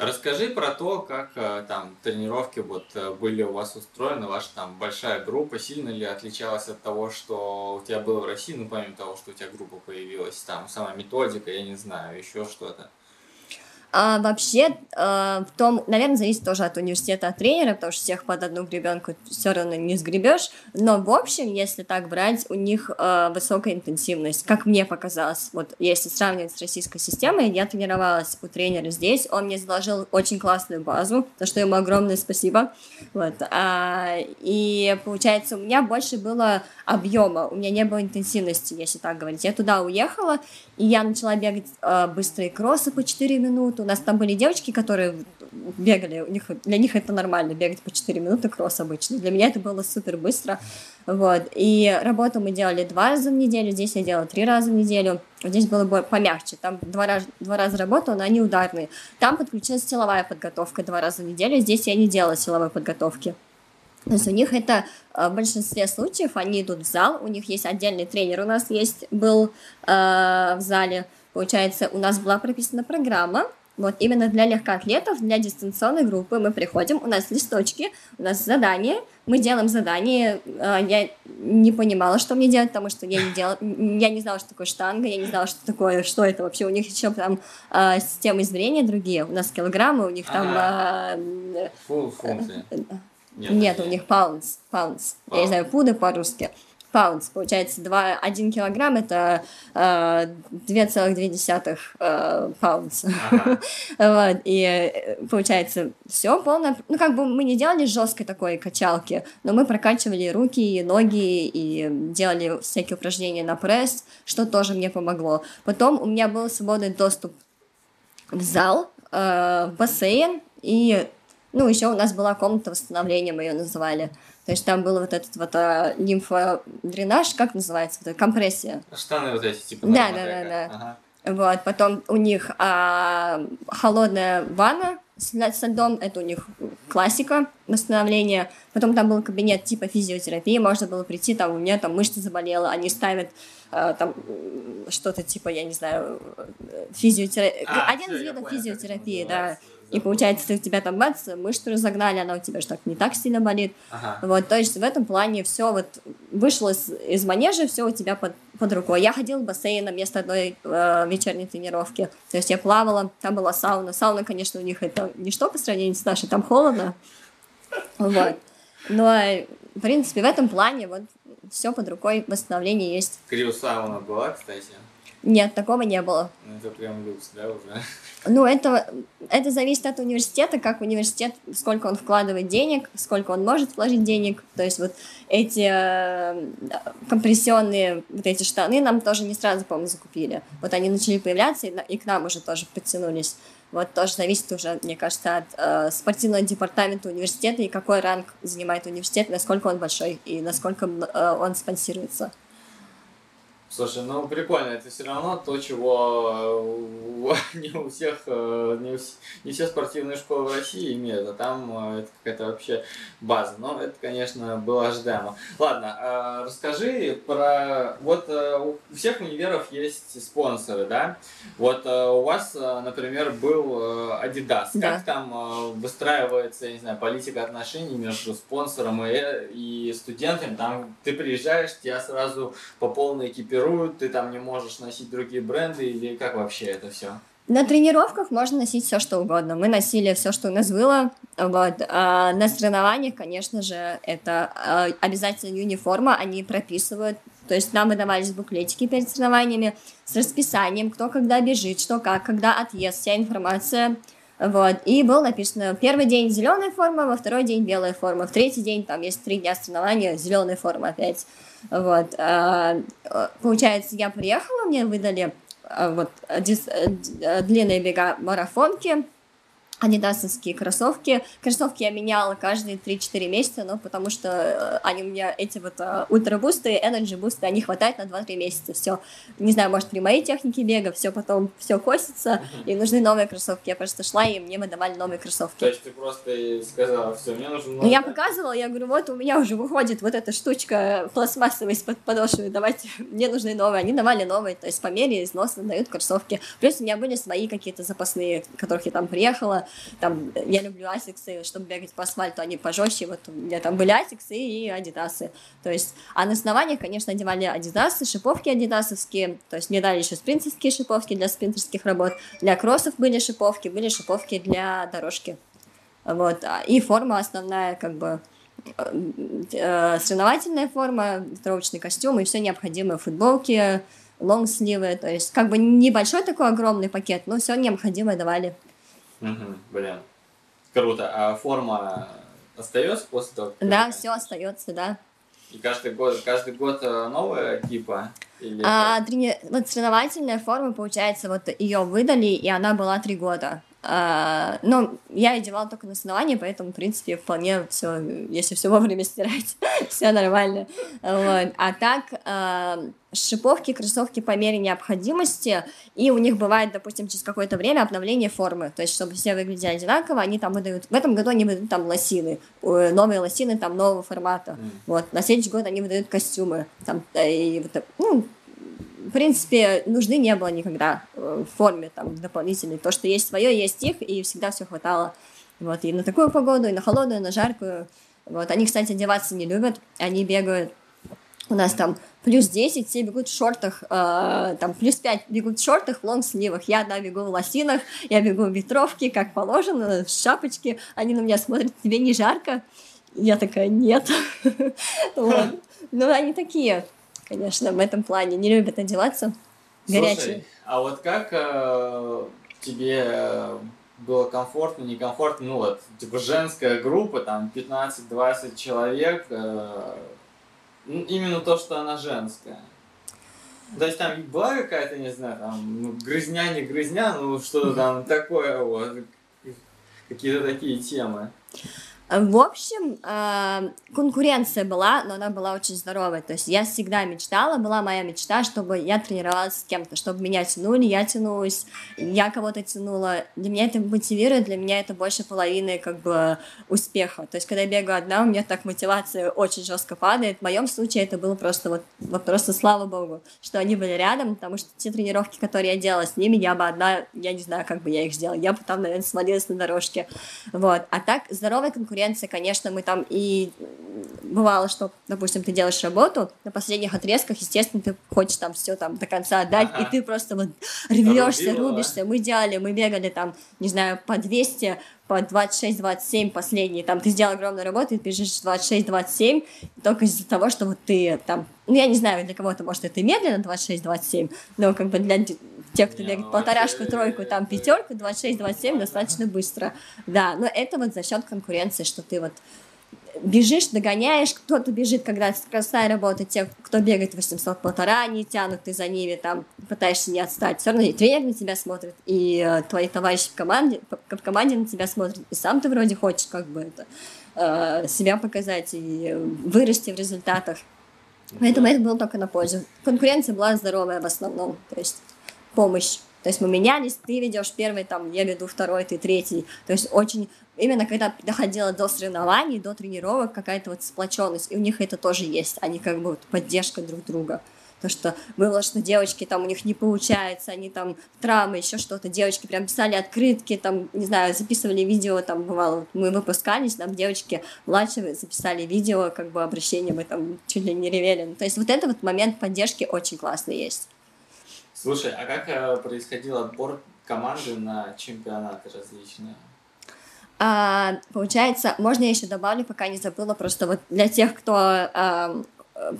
Расскажи про то, как э, там тренировки вот э, были у вас устроены, ваша там большая группа, сильно ли отличалась от того, что у тебя было в России, ну помимо того, что у тебя группа появилась, там сама методика, я не знаю, еще что-то. А вообще, э, в том, наверное, зависит тоже от университета, от тренера, потому что всех под одну гребенку все равно не сгребешь. Но в общем, если так брать, у них э, высокая интенсивность, как мне показалось. Вот если сравнивать с российской системой, я тренировалась у тренера здесь, он мне заложил очень классную базу, за что ему огромное спасибо. Вот. А, и получается, у меня больше было объема, у меня не было интенсивности, если так говорить. Я туда уехала, и я начала бегать быстрые кроссы по 4 минуты. У нас там были девочки, которые бегали, у них, для них это нормально, бегать по 4 минуты кросс обычно. Для меня это было супер быстро. Вот. И работу мы делали два раза в неделю, здесь я делала три раза в неделю. Здесь было помягче, там два раза, два раза работала, но они ударные. Там подключилась силовая подготовка два раза в неделю, здесь я не делала силовой подготовки. То есть у них это э, в большинстве случаев, они идут в зал, у них есть отдельный тренер, у нас есть, был э, в зале, получается, у нас была прописана программа, вот именно для легкоатлетов, для дистанционной группы мы приходим, у нас листочки, у нас задание, мы делаем задание. Э, я не понимала, что мне делать, потому что я не делала, я не знала, что такое штанга, я не знала, что такое, что это вообще. У них еще там э, системы измерения другие, у нас килограммы, у них там... Э, функции. Нет, Нет у них pounds, pounds. Wow. Я не знаю, пуды по-русски. Pounds, получается, 2, 1 килограмм это э, 2,2 э, pounds. Ага. вот, и э, получается, все полное. Ну, как бы мы не делали жесткой такой качалки, но мы прокачивали руки и ноги и делали всякие упражнения на пресс, что тоже мне помогло. Потом у меня был свободный доступ в зал, э, в бассейн, и ну, еще у нас была комната восстановления, мы ее называли. То есть там был вот этот вот а, лимфодренаж, как называется, вот компрессия. Штаны вот эти, типа. Да, да, да, да. Ага. Вот, потом у них а, холодная ванна с, с льдом, это у них классика восстановления. Потом там был кабинет типа физиотерапии, можно было прийти, там у меня там мышца заболела, они ставят а, там что-то типа, я не знаю, физиотерапия. А, Один из видов физиотерапии, да. И получается, у тебя там бац, мышцу разогнали, она у тебя же так не так сильно болит. Ага. Вот, то есть в этом плане все вот вышло из, из манежа, все у тебя под, под рукой. Я ходила в бассейн на место одной э, вечерней тренировки. То есть я плавала, там была сауна. Сауна, конечно, у них это ничто по сравнению с нашей, там холодно. Вот. Но, в принципе, в этом плане вот все под рукой, восстановление есть. Криосауна была, кстати? Нет, такого не было. Ну, это прям люкс, да, уже? Ну, это, это зависит от университета, как университет, сколько он вкладывает денег, сколько он может вложить денег. То есть вот эти э, компрессионные вот эти штаны нам тоже не сразу, по-моему, закупили. Вот они начали появляться, и, и к нам уже тоже подтянулись. Вот тоже зависит уже, мне кажется, от э, спортивного департамента университета и какой ранг занимает университет, насколько он большой и насколько э, он спонсируется. Слушай, ну прикольно, это все равно то, чего э, не у всех, э, не, у, не все спортивные школы в России имеют, а там э, это какая-то вообще база. Но это, конечно, было ожидаемо. Ладно, расскажи про... Вот у всех универов есть спонсоры, да? Вот у вас, например, был Adidas. Да. Как там выстраивается, я не знаю, политика отношений между спонсором и, и студентами? Там ты приезжаешь, тебя сразу по полной экипировке формируют, ты там не можешь носить другие бренды или как вообще это все? На тренировках можно носить все, что угодно. Мы носили все, что у нас было. Вот. А на соревнованиях, конечно же, это а, обязательно униформа, они прописывают. То есть нам выдавались буклетики перед соревнованиями с расписанием, кто когда бежит, что как, когда отъезд, вся информация. Вот. И было написано первый день зеленая форма, во второй день белая форма, в третий день там есть три дня соревнования, зеленая форма опять. Вот. А, получается, я приехала, мне выдали а, вот, дис, длинные бега марафонки, адидасовские кроссовки. Кроссовки я меняла каждые 3-4 месяца, но потому что э, они у меня, эти вот uh, ультрабусты, энерджи бусты, они хватает на 2-3 месяца, все. Не знаю, может, при моей технике бега все потом, все косится, и нужны новые кроссовки. Я просто шла, и мне выдавали новые кроссовки. То есть ты просто сказала, все, мне нужно... Ну, я показывала, я говорю, вот у меня уже выходит вот эта штучка пластмассовая из-под подошвы, давайте, мне нужны новые. Они давали новые, то есть по мере износа дают кроссовки. Плюс у меня были свои какие-то запасные, которых я там приехала, там, я люблю асиксы, чтобы бегать по асфальту, они пожестче, вот у меня там были асиксы и адидасы, то есть, а на основаниях, конечно, одевали адидасы, шиповки адидасовские, то есть мне дали еще спринтерские шиповки для спринтерских работ, для кроссов были шиповки, были шиповки для дорожки, вот, а, и форма основная, как бы, э, соревновательная форма, тренировочный костюм и все необходимое, футболки, лонгсливы, то есть как бы небольшой такой огромный пакет, но все необходимое давали. Угу, блин. Круто. А форма остается после того? Как да, все остается, да. И каждый год, каждый год э, новая типа? Или а, трени... вот соревновательная форма, получается, вот ее выдали, и она была три года. А, но я одевала только на основании, поэтому, в принципе, вполне все, если все вовремя стирать, все нормально. Вот. А так, а, шиповки, кроссовки по мере необходимости, и у них бывает, допустим, через какое-то время обновление формы, то есть, чтобы все выглядели одинаково, они там выдают, в этом году они выдают там лосины, новые лосины там нового формата, mm. вот, на следующий год они выдают костюмы, там, и, ну, в принципе, нужды не было никогда э, в форме там дополнительной. То, что есть свое, есть их, и всегда все хватало. Вот, и на такую погоду, и на холодную, и на жаркую. Вот, они, кстати, одеваться не любят, они бегают у нас там плюс 10, все бегут в шортах, э, там плюс 5 бегут в шортах, в лонг-сливах. Я одна бегу в лосинах, я бегу в ветровке, как положено, в шапочке. Они на меня смотрят, тебе не жарко? Я такая, нет. Ну, они такие конечно, в этом плане. Не любят одеваться горячие. А вот как э, тебе э, было комфортно, некомфортно, ну вот, типа женская группа, там 15-20 человек, э, ну, именно то, что она женская. То есть там была какая-то, не знаю, там, ну, грызня, не грызня, ну что-то там такое вот, какие-то такие темы. В общем, э, конкуренция была, но она была очень здоровая. То есть я всегда мечтала, была моя мечта, чтобы я тренировалась с кем-то, чтобы меня тянули, я тянулась, я кого-то тянула. Для меня это мотивирует, для меня это больше половины как бы успеха. То есть когда я бегаю одна, у меня так мотивация очень жестко падает. В моем случае это было просто вот, вот просто слава богу, что они были рядом, потому что те тренировки, которые я делала с ними, я бы одна, я не знаю, как бы я их сделала, я бы там, наверное, свалилась на дорожке. Вот. А так здоровая конкуренция конкуренция, конечно, мы там и бывало, что, допустим, ты делаешь работу, на последних отрезках, естественно, ты хочешь там все там до конца отдать, ага. и ты просто вот рвешься, рубишься. Мы делали, мы бегали там, не знаю, по 200, по 26-27 последние, там, ты сделал огромную работу, и ты бежишь 26-27, только из-за того, что вот ты там, ну, я не знаю, для кого-то, может, это медленно 26-27, но как бы для тех, кто бегает ну, полторашку, тройку, там, пятерку, 26-27 достаточно быстро, да, но это вот за счет конкуренции, что ты вот бежишь, догоняешь, кто-то бежит, когда скоростная работа, те, кто бегает 800 полтора, они тянут, ты за ними там пытаешься не отстать. Все равно и тренер на тебя смотрит, и э, твои товарищи в команде, в команде на тебя смотрят, и сам ты вроде хочешь как бы это, э, себя показать и вырасти в результатах. Поэтому это было только на пользу. Конкуренция была здоровая в основном, то есть помощь. То есть мы менялись, ты ведешь первый, там, я веду второй, ты третий. То есть очень именно когда доходило до соревнований, до тренировок, какая-то вот сплоченность, и у них это тоже есть, они как бы вот поддержка друг друга. То, что было, что девочки там у них не получается, они там травмы, еще что-то. Девочки прям писали открытки, там, не знаю, записывали видео, там бывало, мы выпускались, там девочки младшие записали видео, как бы обращение, мы там чуть ли не ревели. Ну, то есть вот этот вот момент поддержки очень классный есть. Слушай, а как э, происходил отбор команды на чемпионаты различные? А, получается, можно я еще добавлю, пока не забыла, просто вот для тех, кто а,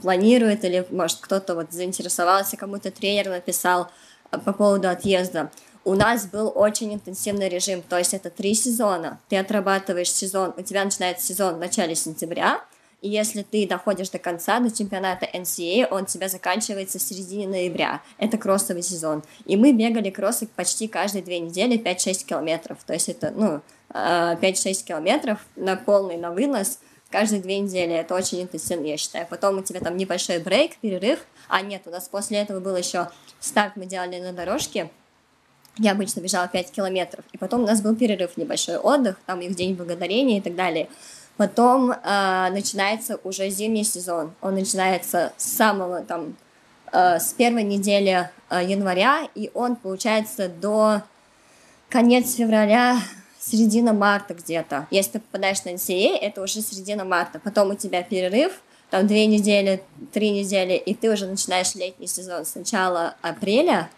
планирует или, может, кто-то вот заинтересовался, кому-то тренер написал а, по поводу отъезда. У нас был очень интенсивный режим, то есть это три сезона. Ты отрабатываешь сезон, у тебя начинается сезон в начале сентября, и если ты доходишь до конца, до чемпионата NCAA, он у тебя заканчивается в середине ноября. Это кроссовый сезон. И мы бегали кроссы почти каждые две недели 5-6 километров. То есть это, ну, 5-6 а, километров на полный, на вынос каждые две недели. Это очень интенсивно, я считаю. Потом у тебя там небольшой брейк, перерыв. А нет, у нас после этого был еще старт мы делали на дорожке. Я обычно бежала 5 километров. И потом у нас был перерыв, небольшой отдых, там их день благодарения и так далее. Потом э, начинается уже зимний сезон. Он начинается с самого там э, с первой недели э, января, и он получается до конец февраля, середина марта где-то. Если ты попадаешь на NCAA, это уже середина марта. Потом у тебя перерыв, там две недели, три недели, и ты уже начинаешь летний сезон с начала апреля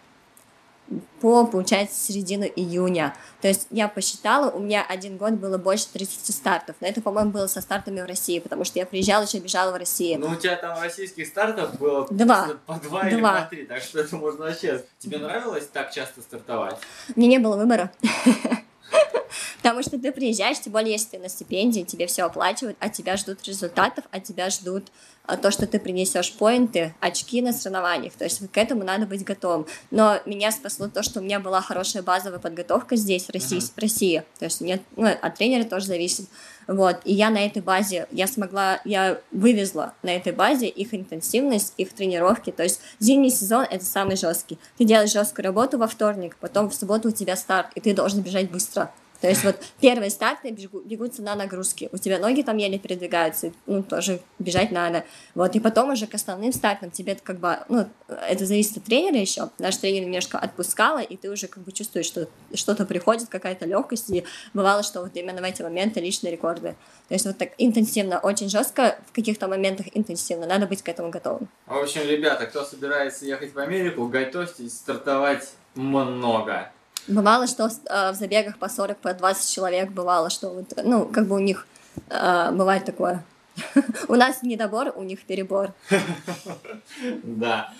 по, получается, середину июня. То есть я посчитала, у меня один год было больше 30 стартов. Но это, по-моему, было со стартами в России, потому что я приезжала, еще бежала в России. Ну, у тебя там российских стартов было два. по два, два. или по три, так что это можно вообще... Тебе нравилось так часто стартовать? Мне не было выбора. Потому что ты приезжаешь, тем более, если ты на стипендии, тебе все оплачивают, а тебя ждут результатов, а тебя ждут а, то, что ты принесешь поинты, очки на соревнованиях. То есть к этому надо быть готовым. Но меня спасло то, что у меня была хорошая базовая подготовка здесь, в России, uh-huh. России. То есть мне ну, от тренера тоже зависит. Вот. И я на этой базе, я смогла, я вывезла на этой базе их интенсивность, их тренировки. То есть зимний сезон — это самый жесткий. Ты делаешь жесткую работу во вторник, потом в субботу у тебя старт, и ты должен бежать быстро. То есть вот первые старты бегутся на нагрузки. У тебя ноги там еле передвигаются, ну, тоже бежать надо. Вот, и потом уже к основным стартам тебе как бы, ну, это зависит от тренера еще. Наш тренер немножко отпускала, и ты уже как бы чувствуешь, что что-то приходит, какая-то легкость, и бывало, что вот именно в эти моменты личные рекорды. То есть вот так интенсивно, очень жестко, в каких-то моментах интенсивно, надо быть к этому готовым. В общем, ребята, кто собирается ехать в Америку, готовьтесь стартовать много. Бывало, что э, в забегах по 40, по 20 человек бывало, что вот, ну, как бы у них э, бывает такое. У нас недобор, у них перебор. Да.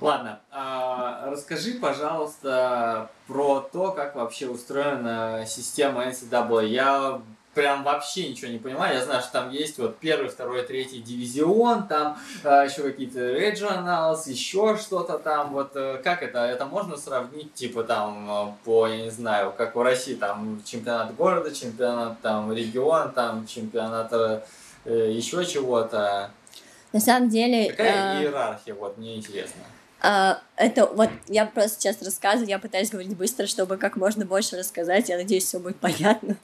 Ладно, а, расскажи, пожалуйста, про то, как вообще устроена система NCAA. Я прям вообще ничего не понимаю. Я знаю, что там есть вот первый, второй, третий дивизион, там э, еще какие-то regionals, еще что-то там. Вот э, как это? Это можно сравнить, типа там э, по, я не знаю, как в России, там чемпионат города, чемпионат там регион, там чемпионат э, еще чего-то. На самом деле... Какая э... иерархия, вот мне интересно. Uh, это вот я просто сейчас рассказываю, я пытаюсь говорить быстро, чтобы как можно больше рассказать. Я надеюсь, все будет понятно.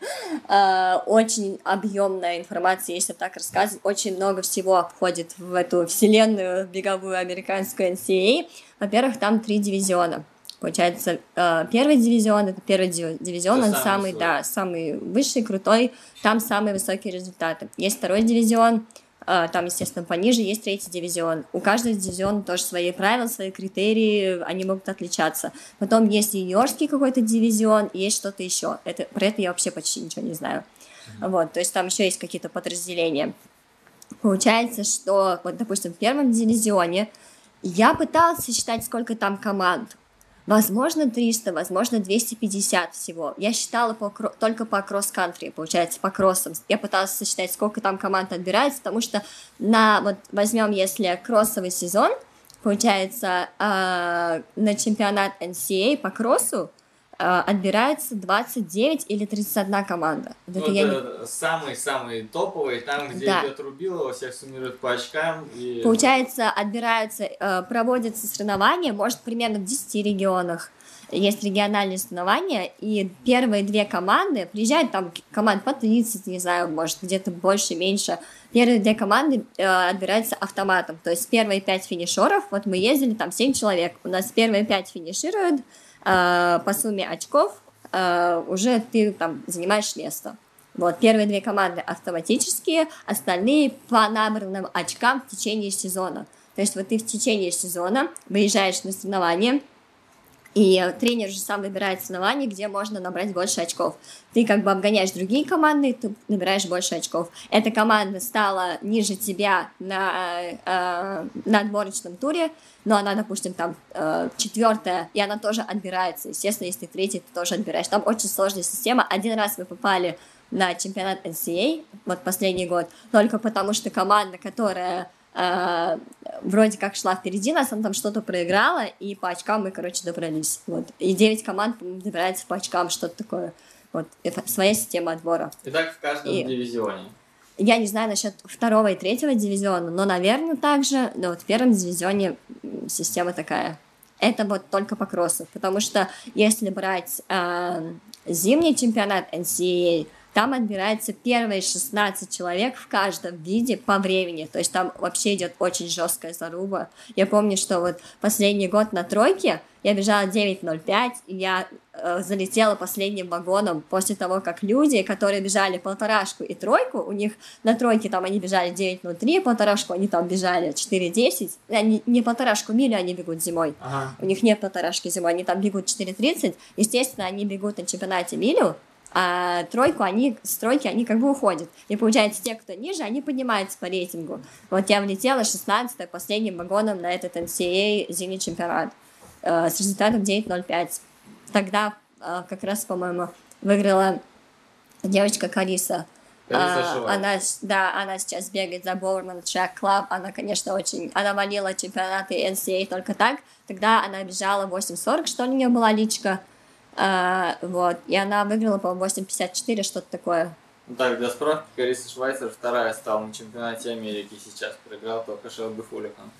Uh, очень объемная информация, если так рассказывать. Очень много всего входит в эту вселенную беговую американскую NCAA. Во-первых, там три дивизиона. Получается, первый дивизион это первый дивизион, это он самый, самый да, самый высший, крутой. Там самые высокие результаты. Есть второй дивизион а, там, естественно, пониже есть третий дивизион. У каждого дивизиона тоже свои правила, свои критерии, они могут отличаться. Потом есть юниорский какой-то дивизион, есть что-то еще. Это, про это я вообще почти ничего не знаю. Вот, то есть там еще есть какие-то подразделения. Получается, что, вот, допустим, в первом дивизионе я пыталась считать, сколько там команд. Возможно, 300, возможно, 250 всего. Я считала по, только по кросс-кантри, получается, по кроссам. Я пыталась сосчитать, сколько там команд отбирается, потому что на, вот возьмем, если кроссовый сезон, получается, э, на чемпионат NCAA по кроссу отбирается 29 или 31 команда. Вот ну, это я самый-самый не... топовый, там, где да. идет Рубилова, всех суммируют по очкам. И... Получается, отбираются, э, проводятся соревнования, может, примерно в 10 регионах. Есть региональные соревнования, и первые две команды, приезжают там команд по 30, не знаю, может, где-то больше, меньше. Первые две команды э, отбираются автоматом. То есть первые пять финишеров, вот мы ездили, там 7 человек, у нас первые пять финишируют, э, по сумме очков э, уже ты там занимаешь место. Вот, первые две команды автоматические, остальные по набранным очкам в течение сезона. То есть вот ты в течение сезона выезжаешь на соревнования, и тренер же сам выбирает соревнования, где можно набрать больше очков. Ты как бы обгоняешь другие команды, ты набираешь больше очков. Эта команда стала ниже тебя на, э, на отборочном туре, но она, допустим, там э, четвертая, и она тоже отбирается. Естественно, если ты третий, ты тоже отбираешь. Там очень сложная система. Один раз мы попали на чемпионат NCAA, вот последний год, только потому что команда, которая э, вроде как шла впереди нас, она там что-то проиграла, и по очкам мы, короче, добрались. Вот. И 9 команд добирается по очкам, что-то такое. Вот. Это своя система отбора. И так в каждом и... дивизионе. Я не знаю насчет второго и третьего дивизиона, но, наверное, также, но вот в первом дивизионе система такая. Это вот только по кроссу, потому что если брать э, зимний чемпионат NCAA, там отбирается первые 16 человек в каждом виде по времени. То есть там вообще идет очень жесткая заруба. Я помню, что вот последний год на тройке я бежала 9.05, и я э, залетела последним вагоном после того, как люди, которые бежали полторашку и тройку, у них на тройке там они бежали 9.03, полторашку они там бежали 4.10, они, не полторашку милю они бегут зимой, ага. у них нет полторашки зимой, они там бегут 4.30, естественно, они бегут на чемпионате милю, а тройку они, с тройки они как бы уходят. И получается, те, кто ниже, они поднимаются по рейтингу. Вот я влетела 16 последним вагоном на этот NCAA зимний чемпионат э, с результатом 9.05. Тогда э, как раз, по-моему, выиграла девочка Кариса. Uh, она, да, она сейчас бегает за Bowerman Track Club. Она, конечно, очень... Она валила чемпионаты NCAA только так. Тогда она бежала 8.40, что ли, у нее была личка. А, вот. И она выиграла, по-моему, 8.54, что-то такое. Ну так, для справки, Кариса Швайцер вторая стала на чемпионате Америки сейчас. Проиграл только Шелби Фуликан.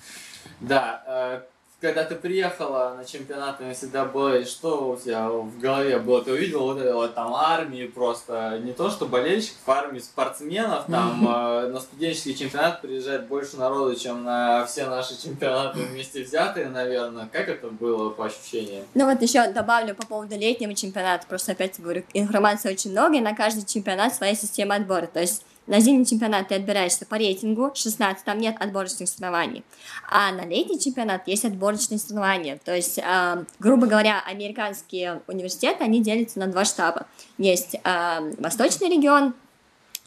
Да, э, когда ты приехала на чемпионат NCAA, что у тебя в голове было? Ты увидел вот это вот там армии просто, не то что болельщиков, а армии спортсменов, там э, на студенческий чемпионат приезжает больше народу, чем на все наши чемпионаты вместе взятые, наверное. Как это было по ощущениям? Ну вот еще добавлю по поводу летнего чемпионата, просто опять говорю, информации очень много, и на каждый чемпионат своя система отбора, то есть на зимний чемпионат ты отбираешься по рейтингу, 16, там нет отборочных соревнований. А на летний чемпионат есть отборочные соревнования. То есть, э, грубо говоря, американские университеты, они делятся на два штаба. Есть э, восточный регион,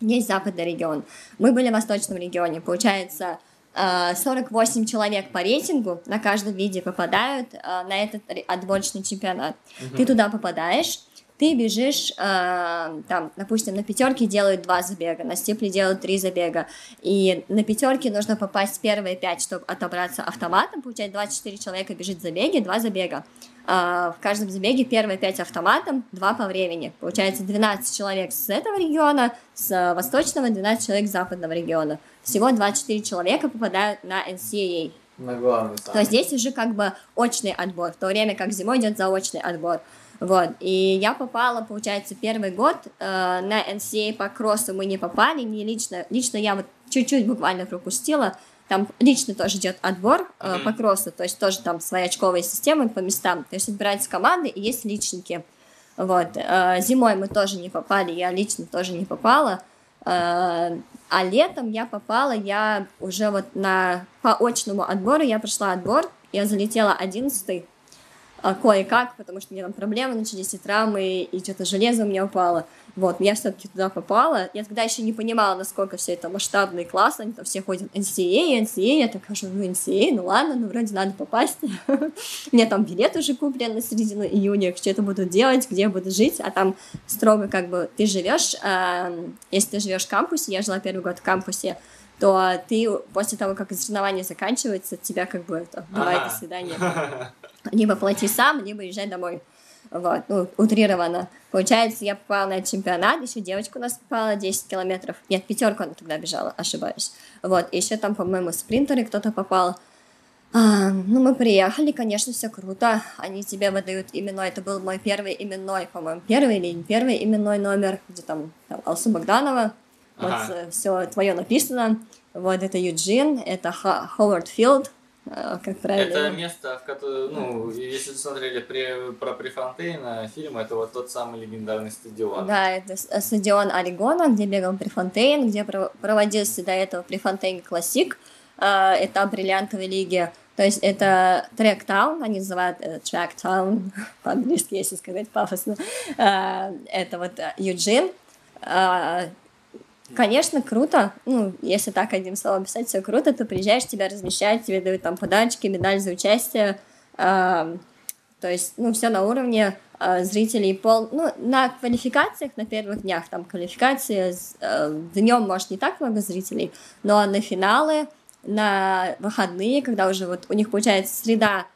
есть западный регион. Мы были в восточном регионе. Получается, 48 человек по рейтингу на каждом виде попадают на этот отборочный чемпионат. Угу. Ты туда попадаешь, ты бежишь, э, там, допустим, на пятерке делают два забега, на степле делают три забега, и на пятерке нужно попасть в первые пять, чтобы отобраться автоматом, получается 24 человека бежит забеги, два забега. Э, в каждом забеге первые пять автоматом, два по времени. Получается 12 человек с этого региона, с восточного, 12 человек с западного региона. Всего 24 человека попадают на NCAA. На главный То есть здесь уже как бы очный отбор, в то время как зимой идет заочный отбор. Вот, и я попала, получается, первый год э, на NCA по кроссу мы не попали, не лично, лично я вот чуть-чуть буквально пропустила, там лично тоже идет отбор э, по кроссу, то есть тоже там своя очковая система по местам, то есть отбираются команды и есть личники. Вот, э, зимой мы тоже не попали, я лично тоже не попала, э, а летом я попала, я уже вот на по очному отбору, я прошла отбор, я залетела 11 а, кое-как, потому что у меня там проблемы начались, и травмы, и что-то железо у меня упало. Вот, я все-таки туда попала. Я тогда еще не понимала, насколько все это масштабно и классно. Они там все ходят NCA, NCA. Я так хожу, ну NCA, ну ладно, ну вроде надо попасть. У меня там билет уже куплен на середину июня, что это буду делать, где буду жить. А там строго как бы ты живешь, если ты живешь в кампусе, я жила первый год в кампусе, то ты после того, как соревнование заканчивается, тебя как бы это, давай, до свидания. Либо плати сам, либо езжай домой. Вот, ну, утрированно. Получается, я попала на чемпионат, еще девочка у нас попала 10 километров. Нет, пятерку она тогда бежала, ошибаюсь. Вот, еще там, по-моему, спринтеры кто-то попал. А, ну, мы приехали, конечно, все круто. Они тебе выдают именной. Это был мой первый именной, по-моему, первый или не первый именной номер, где там, там Алсу Богданова. Ага. Все твое написано. Вот это Юджин, это Хейворд Филд, как правильно. Это место, в котором, ну, если смотрели при, про Префонтейна фильм, это вот тот самый легендарный стадион. Да, это э, стадион Орегона, где бегал Префонтейн, где проводился до этого Prefontaine Classic, этап бриллиантовой лиги. То есть это Track Town, они называют Track Town, по-английски, если сказать пафосно. Это вот Юджин, Конечно, круто. Ну, если так одним словом писать, все круто. Ты приезжаешь, тебя размещают, тебе дают там подарочки, медаль за участие. Э, то есть, ну, все на уровне. э, зрителей пол... Ну, на квалификациях, на первых днях, там, квалификации, э, днем, может, не так много зрителей, но на финалы, на выходные, когда уже вот у них получается среда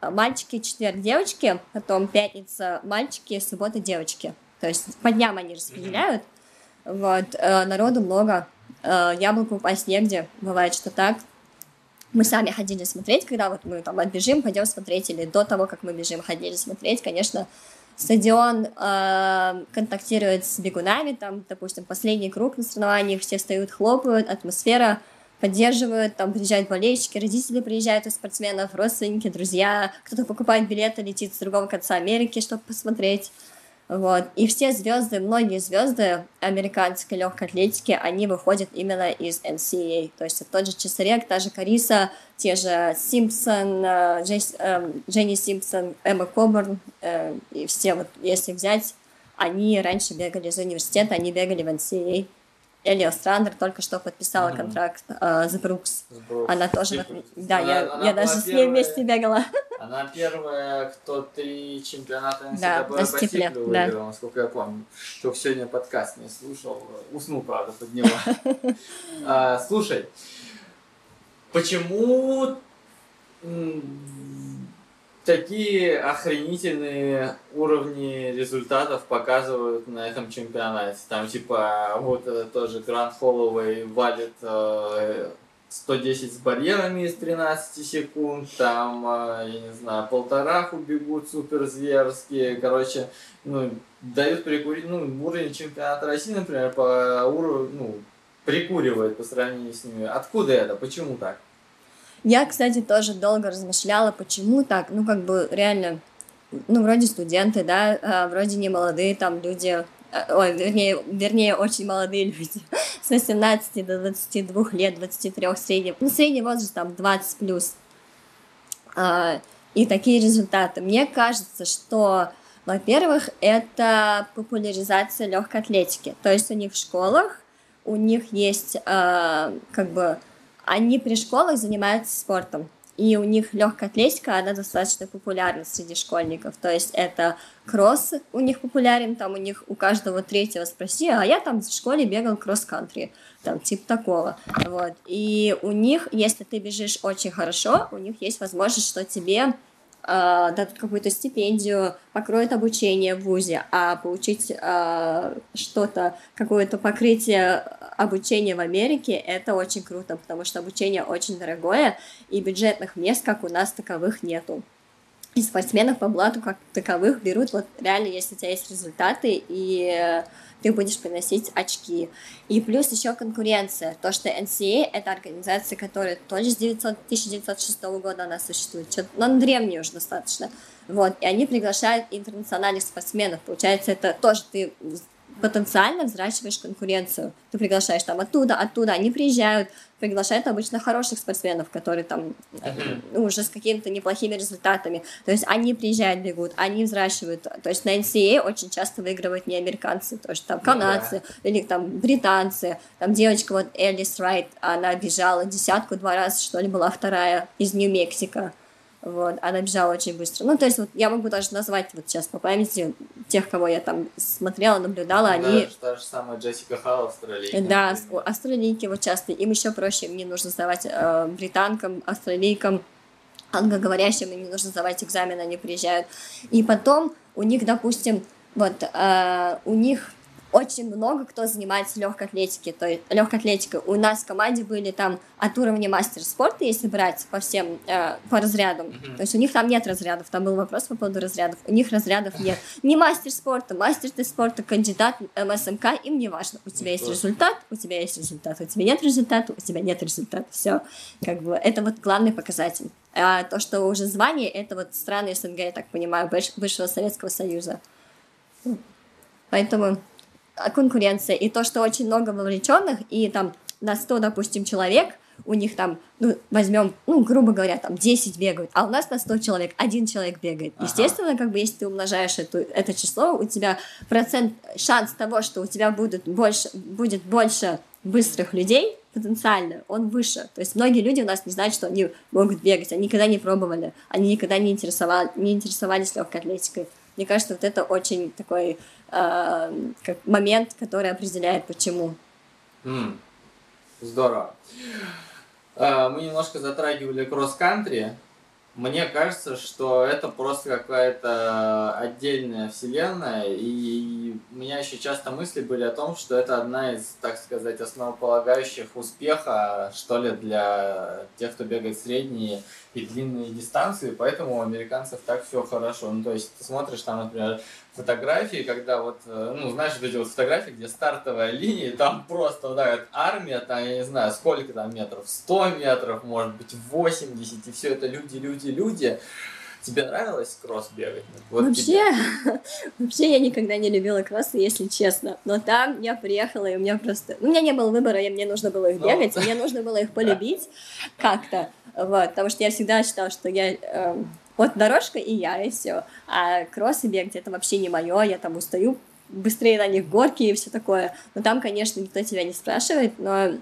э, мальчики, четверг девочки, потом пятница мальчики, суббота девочки. То есть по дням они распределяют. Вот, э, народу много. Э, яблоку упасть негде, бывает, что так. Мы сами ходили смотреть, когда вот мы там отбежим, пойдем смотреть, или до того, как мы бежим, ходили смотреть, конечно, стадион э, контактирует с бегунами, там, допустим, последний круг на соревнованиях, все стоят, хлопают, атмосфера поддерживают, там приезжают болельщики, родители приезжают у спортсменов, родственники, друзья, кто-то покупает билеты, летит с другого конца Америки, чтобы посмотреть. Вот. И все звезды, многие звезды американской легкой атлетики, они выходят именно из NCAA. То есть тот же Чесарек, та же Кариса, те же Симпсон, э, Джейс, э, Дженни Симпсон, Эмма Кобурн, э, и все вот, если взять, они раньше бегали из университета, они бегали в NCAA. Элли Страндер только что подписала mm-hmm. контракт э, с Брукс. Она тоже... Типа, да, она, я, она я даже с ней вместе бегала. Она первая, кто три чемпионата NCAA да, по стипле, выиграла, да. насколько я помню. Только сегодня подкаст не слушал. Уснул, правда, под него. а, слушай, почему такие охренительные уровни результатов показывают на этом чемпионате. Там типа вот это тоже Гранд Холлоуэй валит э, 110 с барьерами из 13 секунд, там, э, я не знаю, полтораху бегут супер зверские, короче, ну, дают прикурить, ну, уровень чемпионата России, например, по уровню, ну, прикуривает по сравнению с ними. Откуда это? Почему так? Я, кстати, тоже долго размышляла, почему так, ну, как бы, реально, ну, вроде студенты, да, а, вроде не молодые там люди, а, ой, вернее, вернее, очень молодые люди, с 18 до 22 лет, 23 средний, ну, средний возраст там 20 плюс, а, и такие результаты. Мне кажется, что, во-первых, это популяризация легкой атлетики, то есть у них в школах, у них есть, как бы, они при школах занимаются спортом, и у них легкая атлетика, она достаточно популярна среди школьников. То есть это кросс у них популярен, там у них у каждого третьего спроси, а я там в школе бегал кросс-кантри, там типа такого. Вот. И у них, если ты бежишь очень хорошо, у них есть возможность, что тебе э, дадут какую-то стипендию, покроют обучение в ВУЗе, а получить э, что-то, какое-то покрытие обучения в Америке, это очень круто, потому что обучение очень дорогое, и бюджетных мест, как у нас, таковых нету. И спортсменов по блату как таковых берут, вот реально, если у тебя есть результаты, и ты будешь приносить очки. И плюс еще конкуренция. То, что NCA — это организация, которая тоже с 900, 1906 года она существует, но она древняя уже достаточно. Вот, и они приглашают интернациональных спортсменов. Получается, это тоже ты потенциально взращиваешь конкуренцию. Ты приглашаешь там оттуда, оттуда, они приезжают, приглашают обычно хороших спортсменов, которые там ну, уже с какими-то неплохими результатами. То есть они приезжают, бегут, они взращивают. То есть на NCAA очень часто выигрывают не американцы, то есть там ну канадцы ну, да. или там британцы. Там девочка вот Элис Райт, она бежала десятку два раза, что ли, была вторая из Нью-Мексико. Вот, она бежала очень быстро. Ну, то есть, вот я могу даже назвать вот сейчас по памяти тех, кого я там смотрела, наблюдала, ну, они... Да, та же самая Джессика Халл, австралийка. Да, австралийки вот часто. Им еще проще, мне нужно сдавать э, британкам, австралийкам, англоговорящим, им не нужно сдавать экзамен, они приезжают. И потом у них, допустим, вот, э, у них очень много кто занимается легкой атлетикой, то есть легкой атлетикой. У нас в команде были там от уровня мастер спорта, если брать по всем, э, по разрядам. Mm-hmm. То есть у них там нет разрядов, там был вопрос по поводу разрядов. У них разрядов нет. Не мастер спорта, мастер ты спорта, кандидат МСМК, им не важно. У тебя есть результат, у тебя есть результат. У тебя нет результата, у тебя нет результата. Все. Как бы это вот главный показатель. А то, что уже звание, это вот страны СНГ, я так понимаю, бывшего Советского Союза. Поэтому конкуренция, и то, что очень много вовлеченных, и там на 100, допустим, человек, у них там, ну, возьмем, ну, грубо говоря, там 10 бегают, а у нас на 100 человек один человек бегает. Ага. Естественно, как бы, если ты умножаешь эту, это число, у тебя процент, шанс того, что у тебя будет больше, будет больше быстрых людей, потенциально, он выше. То есть многие люди у нас не знают, что они могут бегать, они никогда не пробовали, они никогда не, интересовали, не интересовались легкой атлетикой. Мне кажется, вот это очень такой э, как момент, который определяет, почему. Mm. Здорово. Uh, мы немножко затрагивали кросс-кантри. Мне кажется, что это просто какая-то отдельная вселенная, и у меня еще часто мысли были о том, что это одна из, так сказать, основополагающих успеха, что ли, для тех, кто бегает средние и длинные дистанции, поэтому у американцев так все хорошо. Ну, то есть ты смотришь там, например, фотографии, когда вот, э, ну, знаешь, вот эти вот фотографии, где стартовая линия, там просто вот армия, там, я не знаю, сколько там метров, 100 метров, может быть, 80, и все это люди, люди, люди. Тебе нравилось кросс бегать? Вот вообще, вообще я никогда не любила кроссы, если честно. Но там я приехала, и у меня просто... У меня не было выбора, и мне нужно было их ну. бегать, мне нужно было их полюбить как-то. Вот, потому что я всегда считала, что я... Э, вот дорожка и я, и все. А кроссы бегать это вообще не мое, я там устаю быстрее на них горки и все такое. Но там, конечно, никто тебя не спрашивает, но э,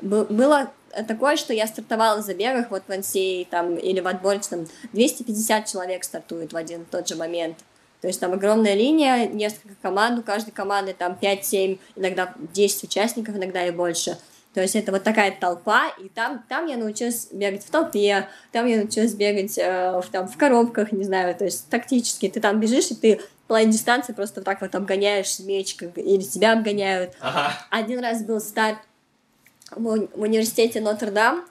было такое, что я стартовала в забегах, вот в NCA там, или в отборочном, 250 человек стартует в один тот же момент. То есть там огромная линия, несколько команд, у каждой команды там 5-7, иногда 10 участников, иногда и больше. То есть это вот такая толпа, и там, там я научилась бегать в толпе, там я научилась бегать э, в, там, в коробках, не знаю, то есть тактически. Ты там бежишь, и ты половину дистанции просто вот так вот обгоняешь меч, или тебя обгоняют. Ага. Один раз был старт в, университете Нотр-Дам,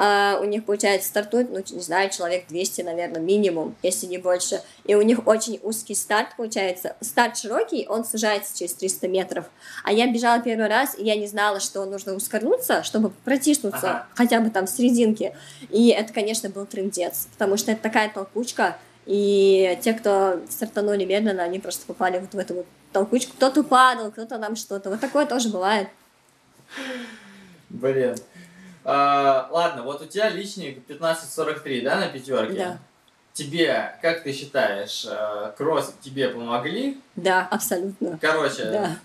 а у них, получается, стартует, ну, не знаю, человек 200, наверное, минимум, если не больше. И у них очень узкий старт, получается. Старт широкий, он сужается через 300 метров. А я бежала первый раз, и я не знала, что нужно ускорнуться, чтобы протиснуться ага. хотя бы там в серединке. И это, конечно, был трендец, потому что это такая толкучка, и те, кто стартанули медленно, они просто попали вот в эту вот толкучку. Кто-то падал, кто-то нам что-то. Вот такое тоже бывает. Блин. А, ладно, вот у тебя личник 1543, да, на пятерке? Да. Тебе, как ты считаешь, э, кросс тебе помогли? Да, абсолютно. Короче, да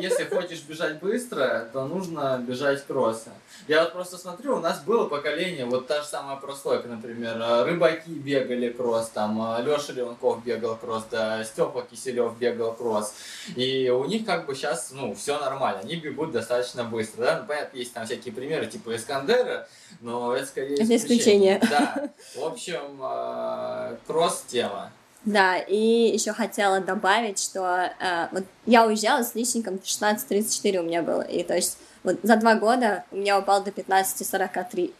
если хочешь бежать быстро, то нужно бежать кроссы. Я вот просто смотрю, у нас было поколение, вот та же самая прослойка, например, рыбаки бегали кросс, там Леша Леонков бегал кросс, да, Степа Киселев бегал кросс. И у них как бы сейчас, ну, все нормально, они бегут достаточно быстро, да, ну, понятно, есть там всякие примеры, типа Искандера, но это скорее это исключение. Да, в общем, э, кросс-тема. Да, и еще хотела добавить, что э, вот я уезжала с личником 16.34 у меня было, и то есть вот за два года у меня упал до 15.43.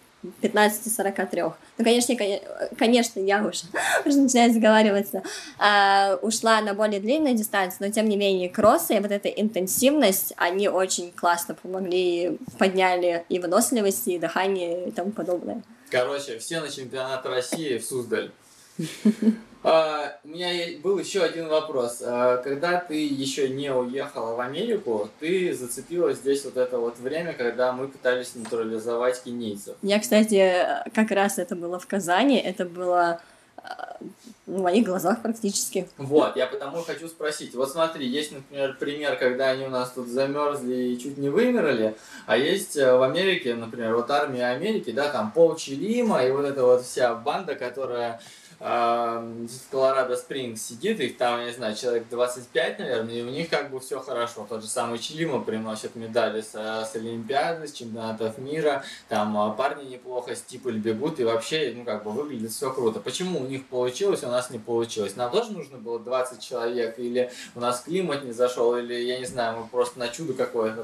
15-43. Ну, конечно, я, конечно, я уже, уже начинаю заговариваться, а, ушла на более длинную дистанцию, но тем не менее кроссы и вот эта интенсивность, они очень классно помогли, подняли и выносливость, и дыхание и тому подобное. Короче, все на чемпионат России в Суздаль. А, у меня был еще один вопрос. А, когда ты еще не уехала в Америку, ты зацепилась здесь вот это вот время, когда мы пытались натурализовать кенийцев. Я, кстати, как раз это было в Казани, это было а, в моих глазах практически. Вот, я потому хочу спросить. Вот смотри, есть, например, пример, когда они у нас тут замерзли и чуть не вымерли, а есть э, в Америке, например, вот армия Америки, да, там Пол Чилима и вот эта вот вся банда, которая в Колорадо Спрингс сидит, их там, я не знаю, человек 25, наверное, и у них как бы все хорошо. Тот же самый Чилима приносит медали с, с Олимпиады, с чемпионатов мира, там а, парни неплохо стипль бегут, и вообще, ну, как бы выглядит все круто. Почему у них получилось, у нас не получилось? Нам тоже нужно было 20 человек, или у нас климат не зашел, или, я не знаю, мы просто на чудо какое-то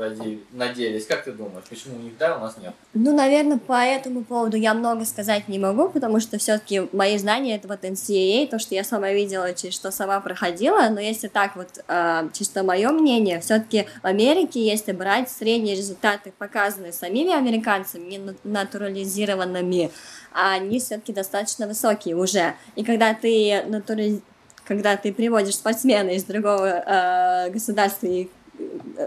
надеялись. Как ты думаешь, почему у них да, у нас нет? Ну, наверное, по этому поводу я много сказать не могу, потому что все-таки мои знания это вот NCAA, то, что я сама видела, через что сама проходила, но если так вот, э, чисто мое мнение, все-таки в Америке, если брать средние результаты, показанные самими американцами, не натурализированными, они все-таки достаточно высокие уже. И когда ты натурализ когда ты приводишь спортсмена из другого э, государства и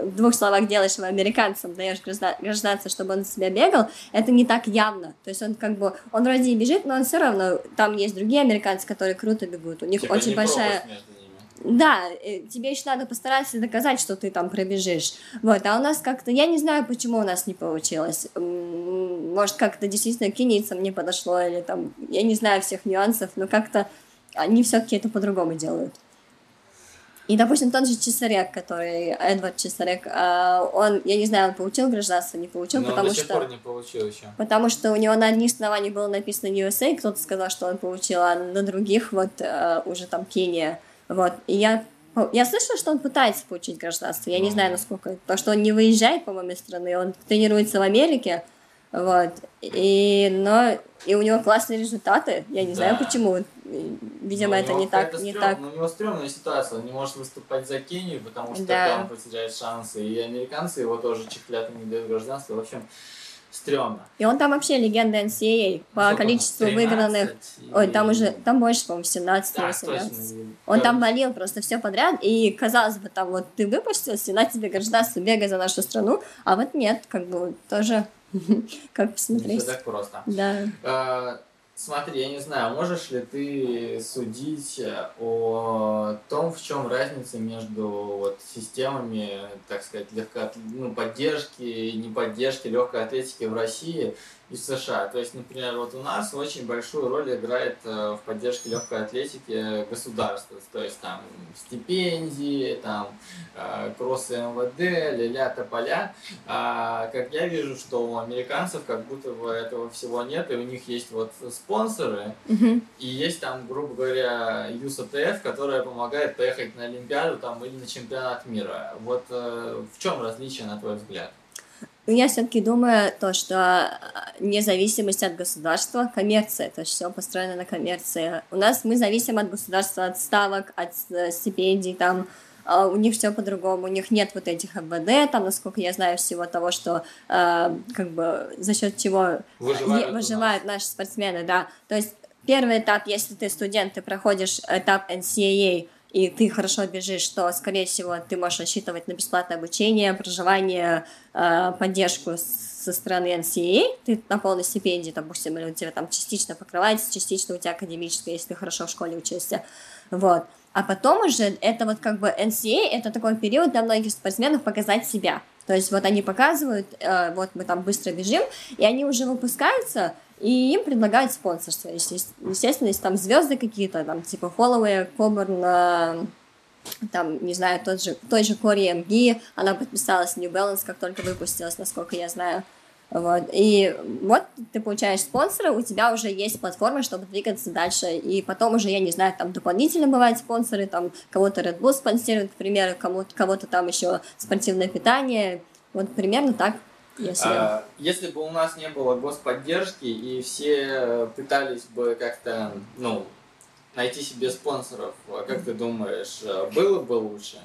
в двух словах делаешь его американцем, даешь гражданство, чтобы он себя бегал, это не так явно. То есть он как бы, он вроде и бежит, но он все равно, там есть другие американцы, которые круто бегут, у них типа очень большая... Да, тебе еще надо постараться доказать, что ты там пробежишь. Вот, а у нас как-то, я не знаю, почему у нас не получилось. Может, как-то действительно кенийцам не подошло, или там, я не знаю всех нюансов, но как-то они все-таки это по-другому делают. И, допустим, тот же Чесарек, который, Эдвард Чесарек, а, он, я не знаю, он получил гражданство, не получил, Но потому он до сих что... пор не получил еще. Потому что у него на одних основаниях было написано USA, кто-то сказал, что он получил, а на других вот э, уже там Кения. Вот. И я, я слышала, что он пытается получить гражданство. Я не знаю, насколько. То, что он не выезжает, по-моему, из страны, он тренируется в Америке. Вот. И, но и у него классные результаты. Я не знаю Да. почему. Видимо, Ну, это не так, не стрём- так. ну, у него стрёмная ситуация, он не может выступать за Кению, потому что Да. там потеряет шансы, и американцы его тоже чехлят и не дают гражданство, в общем, стрёмно. И он там вообще легенда NCAA по Сколько количеству там, выигранных. 13 Ой, там уже, там больше, по-моему, 17 Да, 18. точно. Он там болел просто все подряд, и казалось бы, там вот ты выпустился, на тебе гражданство, бегай за нашу страну, а вот нет, как бы тоже, как посмотреть. все так просто. Да. Э, Смотри, я не знаю, можешь ли ты судить о том, в чем разница между вот, системами, так сказать, легко, ну, поддержки неподдержки легкой атлетики в России и в США. То есть, например, вот у нас очень большую роль играет э, в поддержке легкой атлетики государство. То есть там стипендии, там э, кроссы МВД, ля-ля, тополя. А, как я вижу, что у американцев как будто бы этого всего нет, и у них есть вот спонсоры, Мгм. и есть там, грубо говоря, ЮСТФ, которая помогает поехать на Олимпиаду там, или на чемпионат мира. Вот э, в чем различие, на твой взгляд? Ну, я все-таки думаю то, что а, независимость от государства, коммерция, то есть все построено на коммерции. У нас мы зависим от государства, от ставок, от э, стипендий, там а, у них все по-другому, у них нет вот этих МВД, там, насколько я знаю, всего того, что э, как бы за счет чего Выживают выживают наши спортсмены, да. То есть первый этап, если ты студент, ты проходишь этап NCAA, и ты хорошо бежишь, то, скорее всего, ты можешь рассчитывать на бесплатное обучение, проживание, э, поддержку со стороны NCAA, ты на полной стипендии, допустим, или у тебя там частично покрывается, частично у тебя академическая, если ты хорошо в школе учишься, вот. А потом уже это вот как бы NCAA, это такой период для многих спортсменов показать себя. То есть вот они показывают, э, вот мы там быстро бежим, и они уже выпускаются, и им предлагают спонсорство. Есте- Естественно, если там звезды какие-то, там типа Холлоуэй, Кобурн, э, там, не знаю, тот же, той же Кори МГ, она подписалась в New Balance, как только выпустилась, насколько я знаю. Вот. И вот ты получаешь спонсора, у тебя уже есть платформа, чтобы двигаться дальше. И потом уже, я не знаю, там дополнительно бывают спонсоры, там кого-то Red Bull спонсирует, к примеру, кому-то, кого-то там еще спортивное питание. Вот примерно так. Если... А, Если бы у нас не было господдержки и все пытались бы как-то, ну, найти себе спонсоров, а как ты думаешь, э, было бы лучше?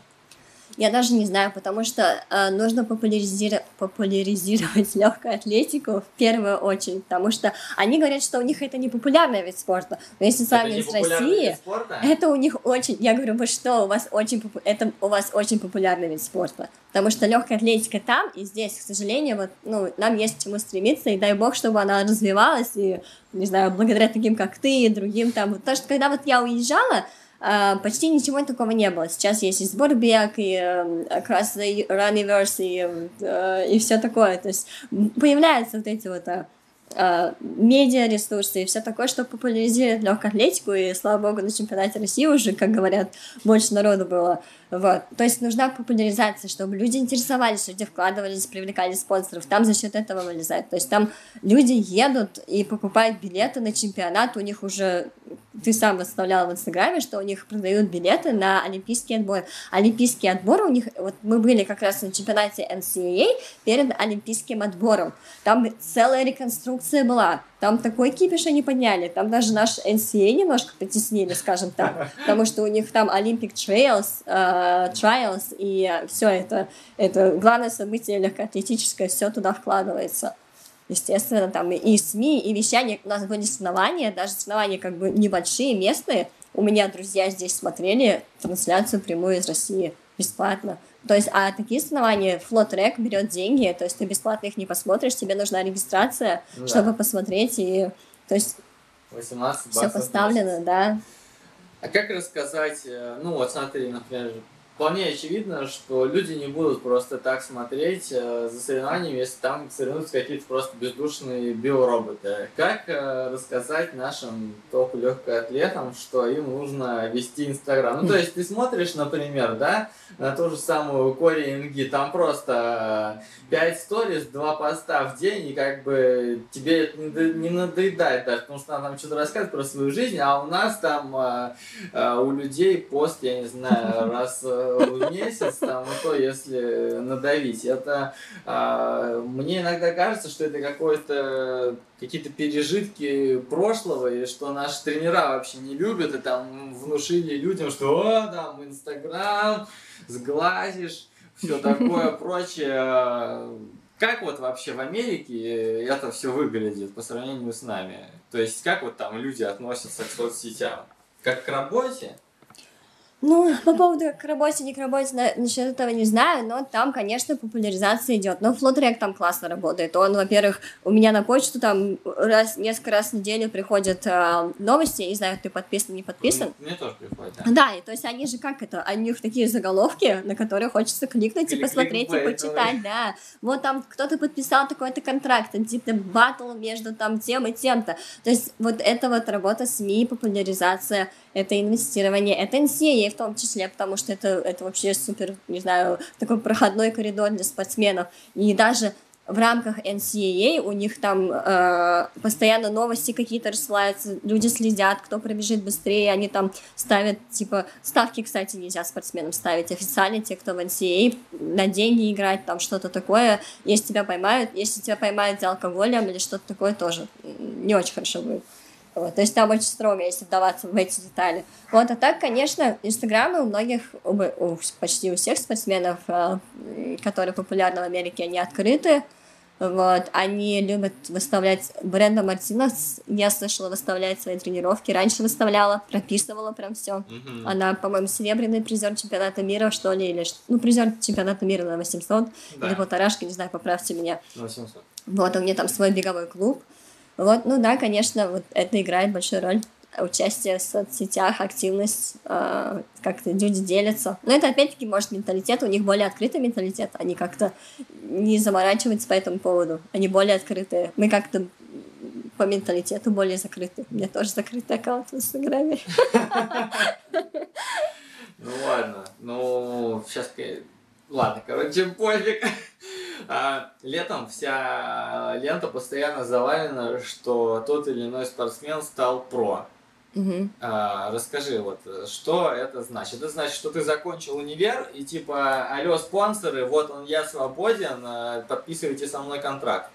Я даже не знаю, потому что э, нужно популяризировать, популяризировать легкую атлетику в первую очередь, потому что они говорят, что у них это не популярный вид спорта. Но если сравнивать с Россией, это у них очень, я говорю, вы что, у вас очень, попу- это у вас очень популярный вид спорта, потому что легкая атлетика там и здесь, к сожалению, вот, ну, нам есть к чему стремиться, и дай бог, чтобы она развивалась, и, не знаю, благодаря таким, как ты, и другим там, потому что когда вот я уезжала, почти ничего такого не было. Сейчас есть и сбор бег, и э, Across the Runniverse, и, э, и все такое. То есть появляются вот эти вот а, а, медиа-ресурсы и все такое, что популяризирует легкую атлетику, и, слава богу, на чемпионате России уже, как говорят, больше народу было. Вот. То есть нужна популяризация, чтобы люди интересовались, люди вкладывались, привлекали спонсоров. Там за счет этого вылезает. То есть там люди едут и покупают билеты на чемпионат, у них уже ты сам выставлял в Инстаграме, что у них продают билеты на олимпийский отбор. Олимпийский отбор у них, вот мы были как раз на чемпионате NCAA перед олимпийским отбором. Там целая реконструкция была. Там такой кипиш они подняли. Там даже наш NCAA немножко потеснили, скажем так. Потому что у них там Olympic Trails, э, Trials, и все это, это главное событие легкоатлетическое, все туда вкладывается. Естественно, там и- СМИ, и вещание. У нас были соревнования, даже соревнования как бы небольшие, местные. У меня друзья здесь смотрели трансляцию прямую из России бесплатно. То есть, а такие соревнования, флот-трек берет деньги, то есть ты бесплатно их не посмотришь, тебе нужна регистрация, Да. чтобы посмотреть, и то есть 18 все поставлено, да. А как рассказать, э, ну вот смотри, например, вполне очевидно, что люди не будут просто так смотреть э, за соревнованиями, если там соревнуются какие-то просто бездушные биороботы. Как э, рассказать нашим топ легкоатлетам, что им нужно вести Инстаграм? Ну, то есть ты смотришь, например, да, на ту же самую Кори Инги, там просто 5 сториз, 2 поста в день, и как бы тебе это не надоедает даже, потому что она там что-то рассказывает про свою жизнь, а у нас там у людей пост, я не знаю, раз в месяц, там, ну то, если надавить. Это мне иногда кажется, что это какое-то какие-то пережитки прошлого, и что наши тренера вообще не любят, и там внушили людям, что о, там, Инстаграм, сглазишь, все такое прочее. Как вот вообще в Америке это все выглядит по сравнению с нами? То есть как вот там люди относятся к соцсетям? Как к работе? Ну, по поводу к работе, не к работе, на, насчет этого не знаю, но там, конечно, популяризация идет. Но Флотрек там классно работает. Он, во-первых, у меня на почту там раз, несколько раз в неделю приходят э, новости, я не знаю, ты подписан, не подписан. Мне тоже приходят, да. Да, и то есть они же как это, у них такие заголовки, на которые хочется кликнуть Клик, и посмотреть, и почитать, да. Вот там кто-то подписал такой-то контракт, типа батл между там тем и тем-то. То есть вот это вот работа СМИ, популяризация, это инвестирование, это NCAA в том числе, потому что это, это вообще супер, не знаю, такой проходной коридор для спортсменов. И даже в рамках NCAA у них там э, постоянно новости какие-то рассылаются, люди следят, кто пробежит быстрее, они там ставят, типа, ставки, кстати, нельзя спортсменам ставить официально, те, кто в NCAA, на деньги играть, там что-то такое, если тебя поймают, если тебя поймают за алкоголем или что-то такое, тоже не очень хорошо будет. Вот, то есть там очень строго, если вдаваться в эти детали. Вот, а так, конечно, инстаграмы у многих, у, у, почти у всех спортсменов, э, которые популярны в Америке, они открыты. Вот, они любят выставлять Бренда Мартинес. Я слышала выставлять свои тренировки. Раньше выставляла, прописывала прям все. Mm-hmm. Она, по-моему, серебряный призер чемпионата мира, что ли, или ну, призер чемпионата мира на 800 да. или полторашки, не знаю, поправьте меня. 800. Вот, у меня там свой беговой клуб. Вот, ну да, конечно, вот это играет большую роль. Участие в соцсетях, активность, э, как-то люди делятся. Но это опять-таки может менталитет, у них более открытый менталитет, они как-то не заморачиваются по этому поводу, они более открытые. Мы как-то по менталитету более закрыты. У меня тоже закрытый аккаунт в Инстаграме. Ну ладно, ну сейчас Ладно, короче, пофиг. А, летом вся лента постоянно завалена, что тот или иной спортсмен стал про. Угу. А, расскажи, вот, что это значит? Это значит, что ты закончил универ и типа, алло, спонсоры, вот он, я свободен, а, подписывайте со мной контракт.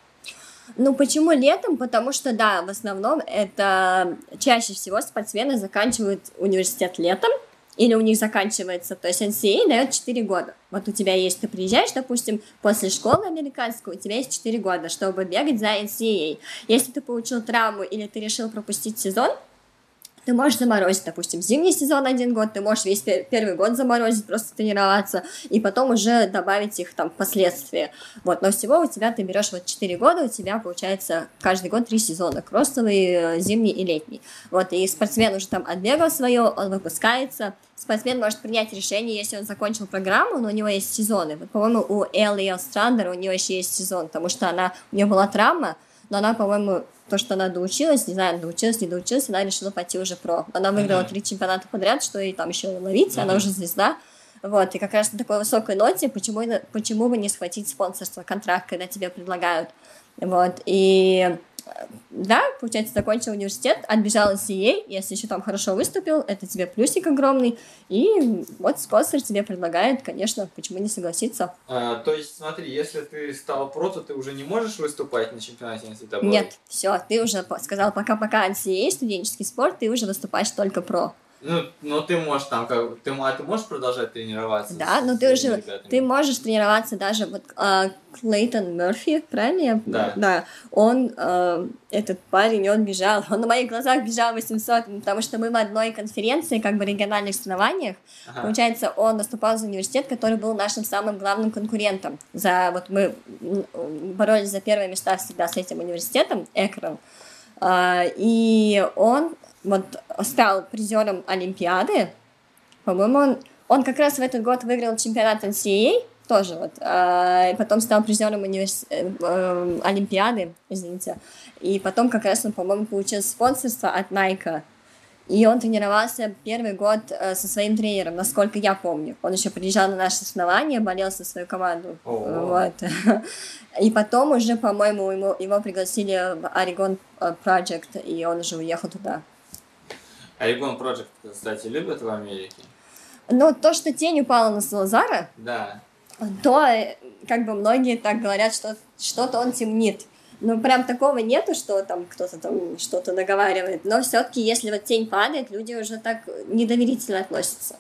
Ну, почему летом? Потому что, да, в основном это чаще всего спортсмены заканчивают университет летом, или у них заканчивается, то есть NCAA дает 4 года. Вот у тебя есть, ты приезжаешь, допустим, после школы американской, у тебя есть 4 года, чтобы бегать за NCAA. Если ты получил травму или ты решил пропустить сезон, ты можешь заморозить, допустим, зимний сезон один год, ты можешь весь первый год заморозить, просто тренироваться, и потом уже добавить их там впоследствии. Вот, но всего у тебя ты берешь вот 4 года, у тебя получается каждый год 3 сезона, кроссовый, э, зимний и летний. Вот, и спортсмен уже там отбегал свое, он выпускается, спортсмен может принять решение, если он закончил программу, но у него есть сезоны. Вот, по-моему, у Элли Страндер у нее еще есть сезон, потому что она, у нее была травма, но она, по-моему, то, что она доучилась, не знаю, доучилась, не доучилась, она решила пойти уже про. Она выиграла три чемпионата подряд, что и там еще ловить, она уже звезда. Вот, и как раз на такой высокой ноте, почему, почему бы не схватить спонсорство, контракт, когда тебе предлагают. Вот, и да, получается, закончил университет, отбежал из CA, если еще там хорошо выступил, это тебе плюсик огромный, и вот спонсор тебе предлагает, конечно, почему не согласиться. А, то есть, смотри, если ты стал про, то ты уже не можешь выступать на чемпионате NCAA? Нет, все, ты уже сказал пока-пока NCAA, студенческий спорт, ты уже выступаешь только про. Ну, но ты можешь там, как, ты, а ты можешь продолжать тренироваться? Да, но ты уже, ребятами? ты можешь тренироваться даже, вот э, Клейтон Мерфи, правильно? Да. Да, он, э, этот парень, он бежал, он на моих глазах бежал 800, потому что мы в одной конференции, как бы региональных соревнованиях, ага. получается, он наступал за университет, который был нашим самым главным конкурентом. За, вот мы боролись за первые места всегда с этим университетом, Экрон, Uh, и он вот стал призером Олимпиады. По-моему, он, он как раз в этот год выиграл чемпионат NCAA, тоже вот, а, потом стал призером универс... Э, э, Олимпиады, извините, и потом как раз он, по-моему, получил спонсорство от Nike, и он тренировался первый год э, со своим тренером, насколько я помню. Он еще приезжал на наши соревнования, болел за свою команду. Вот. И потом уже, по-моему, его, его пригласили в Орегон Project, и он уже уехал туда. Орегон Project, кстати, любят в Америке? Ну, то, что тень упала на Салазара, да. то э, как бы многие так говорят, что что-то он темнит. Ну, прям такого нету, что там кто-то там что-то наговаривает. Но все-таки, если вот тень падает, люди уже так недоверительно относятся.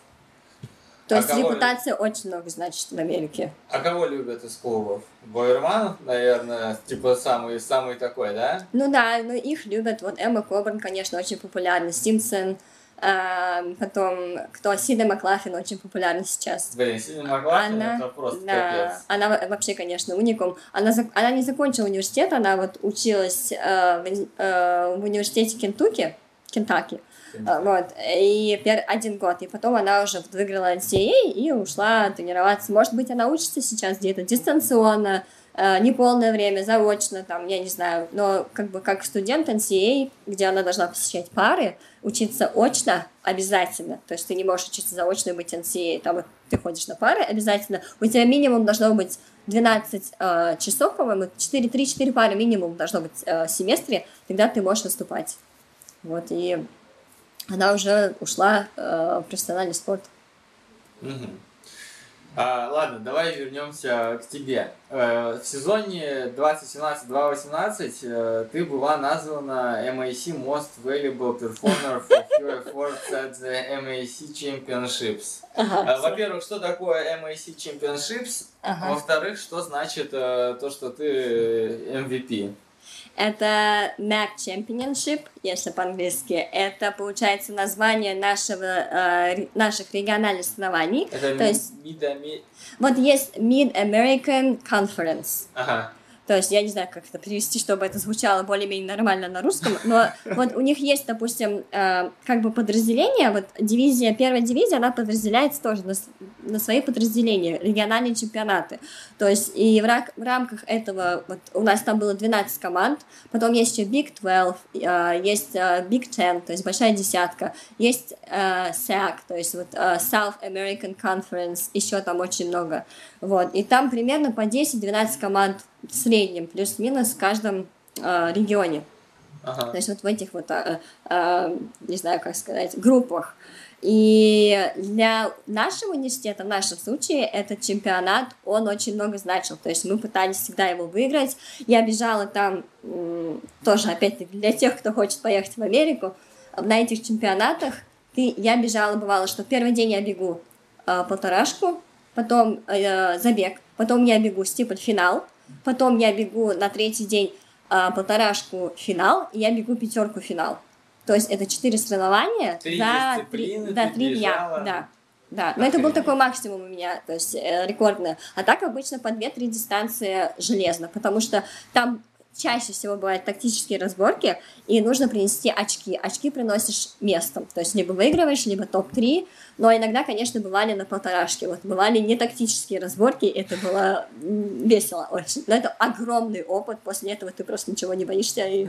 То а есть репутация очень много значит в Америке. А кого любят из клубов? Бойерман, наверное, типа самый, самый такой, да? Ну да, ну их любят. Вот Эмма Кобрн, конечно, очень популярна. Симпсон, а, потом, кто Сида Маклафин очень популярна сейчас. Блин, Сида Маклафин она, это просто да, капец. Она вообще, конечно, уникум. Она, она не закончила университет, она вот училась э, в, э, в университете Кентукки, Кентаки. Uh, вот, и пер, один год, и потом она уже выиграла NCAA и ушла тренироваться. Может быть, она учится сейчас где-то дистанционно, Э, не полное время, заочно, там, я не знаю, но как бы как студент NCA, где она должна посещать пары, учиться очно обязательно, то есть ты не можешь учиться заочно и быть NCA, там ты ходишь на пары обязательно, у тебя минимум должно быть 12 э, часов, по-моему, 4, 3-4 пары минимум должно быть э, в семестре, тогда ты можешь выступать. Вот, и она уже ушла э, в профессиональный спорт. Mm-hmm. А, ладно, давай вернемся к тебе. Э, в сезоне 2017-2018 э, ты была названа MAC Most Valuable Performer for your efforts at the MAC Championships. Ага, э, Во-первых, что такое MAC Championships? Ага. Во-вторых, что значит то, что ты MVP? Это Mac Championship, если по-английски. Это, получается, название нашего, э, наших региональных соревнований. Это То есть, mid, вот есть Mid-American Conference. Ага. То есть я не знаю, как это перевести, чтобы это звучало более-менее нормально на русском, но вот у них есть, допустим, э, как бы подразделение, вот дивизия, первая дивизия, она подразделяется тоже на, на свои подразделения, региональные чемпионаты. То есть и в, рак, в рамках этого, вот у нас там было 12 команд, потом есть еще Big 12, э, есть э, Big Ten, то есть большая десятка, есть э, SAC, то есть вот э, South American Conference, еще там очень много. Вот, и там примерно по 10-12 команд в среднем, плюс-минус в каждом э, регионе. Ага. То есть вот в этих вот, э, э, не знаю, как сказать, группах. И для нашего университета, в нашем случае, этот чемпионат, он очень много значил. То есть мы пытались всегда его выиграть. Я бежала там, тоже, опять-таки, для тех, кто хочет поехать в Америку, на этих чемпионатах ты, я бежала, бывало, что первый день я бегу э, полторашку, потом э, забег, потом я бегу стипль финал, потом я бегу на третий день э, полторашку финал, и я бегу пятерку финал. То есть это четыре соревнования три за три, да, три дня. Да. Да, но это был такой максимум у меня, то есть э, рекордное. А так обычно по 2-3 дистанции железно, потому что там чаще всего бывают тактические разборки, и нужно принести очки. Очки приносишь местом, то есть либо выигрываешь, либо топ-3, но иногда, конечно, бывали на полторашке. Вот бывали не тактические разборки, это было весело очень. Но это огромный опыт, после этого ты просто ничего не боишься, и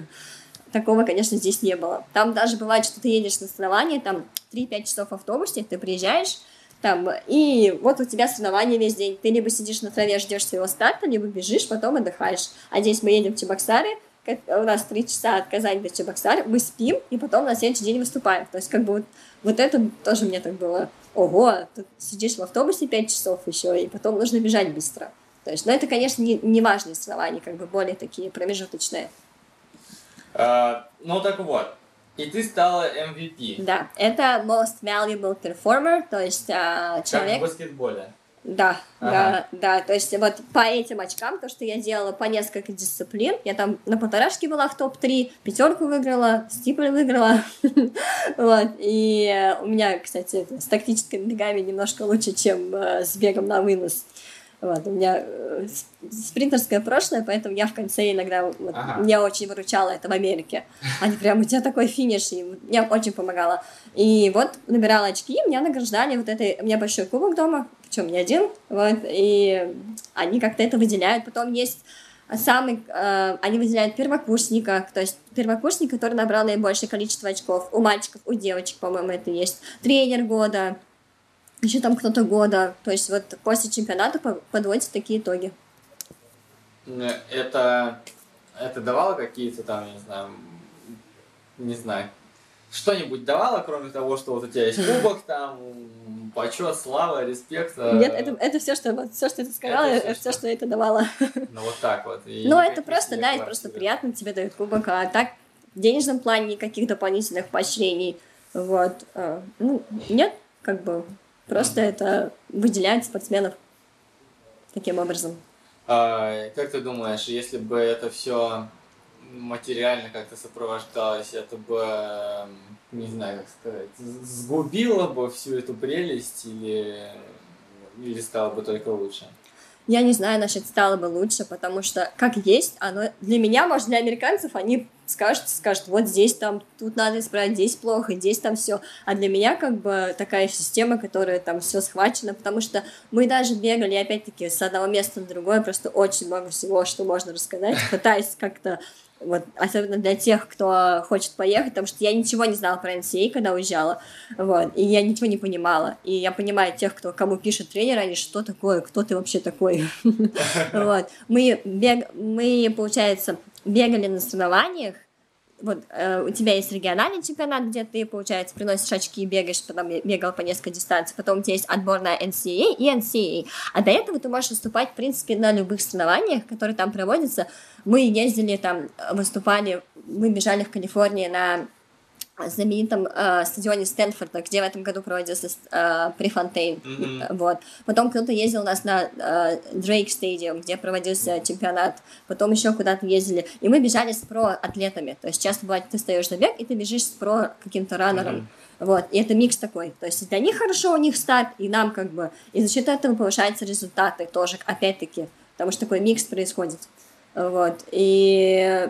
такого, конечно, здесь не было. Там даже бывает, что ты едешь на соревнования, там 3-5 часов в автобусе, ты приезжаешь, там, и вот у тебя соревнования весь день. Ты либо сидишь на траве, ждешь своего старта, либо бежишь, потом отдыхаешь. А здесь мы едем в Чебоксары, у нас три часа от Казани до Чебоксар, мы спим, и потом на следующий день выступаем. То есть, как бы вот, вот это тоже мне так было, ого, ты сидишь в автобусе пять часов еще, и потом нужно бежать быстро. То есть, но это, конечно, не, не важные соревнования, как бы более такие промежуточные. Uh, ну так вот, и ты стала MVP. Да, это Most Valuable Performer, то есть uh, человек... Как в баскетболе. Да, ага. да, да. То есть вот по этим очкам, то, что я делала по несколько дисциплин, я там на полторашке была в топ-3, пятерку выиграла, стипль выиграла. вот. И у меня, кстати, с тактическими бегами немножко лучше, чем э, с бегом на вынос. Вот, у меня э, спринтерское прошлое, поэтому я в конце иногда, вот, ага. меня очень выручало это в Америке. Они прям, у тебя такой финиш, и мне очень помогало. И вот набирала очки, меня награждали вот этой, у меня большой кубок дома, причем не один, вот, и они как-то это выделяют. Потом есть самый, э, они выделяют первокурсника, то есть первокурсник, который набрал наибольшее количество очков. У мальчиков, у девочек, по-моему, это есть. Тренер года, еще там кто-то года. То есть вот после чемпионата подводятся такие итоги. Это, это давало какие-то там, я не знаю, не знаю, что-нибудь давало, кроме того, что вот у тебя есть кубок, там, почет, слава, респект? Нет, это, это все, что, вот, все, что ты сказала, это все, это все что... что это давало. Ну, вот так вот. ну, это просто, да, это просто приятно, тебе дают кубок, а так в денежном плане никаких дополнительных поощрений. Вот. А, ну, нет, как бы, просто это выделяет спортсменов таким образом. А, как ты думаешь, если бы это все материально как-то сопровождалось, это бы, не знаю, как сказать, сгубило бы всю эту прелесть или, или стало бы только лучше? Я не знаю, насчет стало бы лучше, потому что как есть, оно для меня, может, для американцев, они скажут, скажут, вот здесь там, тут надо исправить, здесь плохо, здесь там все. А для меня как бы такая система, которая там все схвачена, потому что мы даже бегали, опять-таки, с одного места на другое, просто очень много всего, что можно рассказать, пытаясь как-то вот, особенно для тех, кто хочет поехать, потому что я ничего не знала про NCA, когда уезжала, вот, и я ничего не понимала, и я понимаю тех, кто, кому пишет тренер, они, что такое, кто ты вообще такой, вот, мы, бег, мы, получается, бегали на соревнованиях, вот э, у тебя есть региональный чемпионат, где ты, получается, приносишь очки и бегаешь, потом бегал по несколько дистанций, потом у тебя есть отбор на NCAA и NCAA, а до этого ты можешь выступать, в принципе, на любых соревнованиях, которые там проводятся. Мы ездили там, выступали, мы бежали в Калифорнии на знаменитом э, стадионе Стэнфорда, где в этом году проводился э, Префонтейн. Mm-hmm. Вот. Потом кто-то ездил у нас на э, Дрейк стадиум, где проводился чемпионат. Потом еще куда-то ездили. И мы бежали с про-атлетами. То есть часто бывает, ты стоишь на бег, и ты бежишь с про каким-то раннером. Mm-hmm. Вот. И это микс такой. То есть для них хорошо, у них старт, и нам как бы... И за счет этого повышаются результаты тоже, опять-таки. Потому что такой микс происходит. Вот. И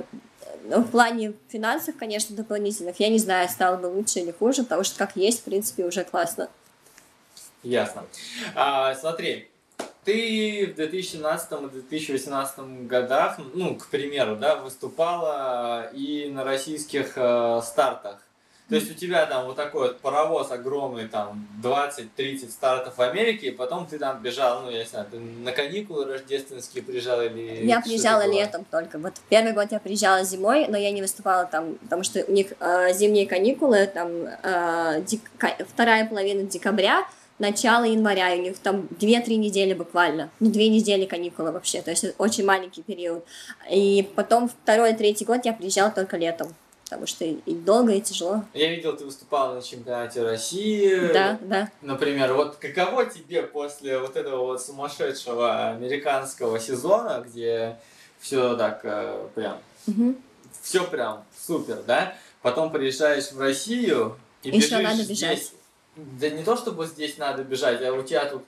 в плане финансов, конечно, дополнительных, я не знаю, стало бы лучше или хуже, потому что как есть, в принципе, уже классно. Ясно. А, смотри, ты в 2017-2018 годах, ну, к примеру, да, выступала и на российских э, стартах. То есть у тебя там вот такой вот паровоз огромный, там 20-30 стартов в Америке, и потом ты там бежал, ну, я не знаю, ты на каникулы рождественские приезжал или... Я приезжала летом только. Вот первый год я приезжала зимой, но я не выступала там, потому что у них э, зимние каникулы, там э, дек... вторая половина декабря, начало января, у них там 2-3 недели буквально, ну, 2 недели каникулы вообще, то есть очень маленький период. И потом второй, третий год я приезжала только летом потому что и долго, и тяжело. Я видел, ты выступала на чемпионате России. Да, да. Например, вот каково тебе после вот этого вот сумасшедшего американского сезона, где все так э, прям, угу. все прям супер, да? Потом приезжаешь в Россию и Еще бежишь надо бежать. здесь. Да не то, чтобы здесь надо бежать, а у тебя тут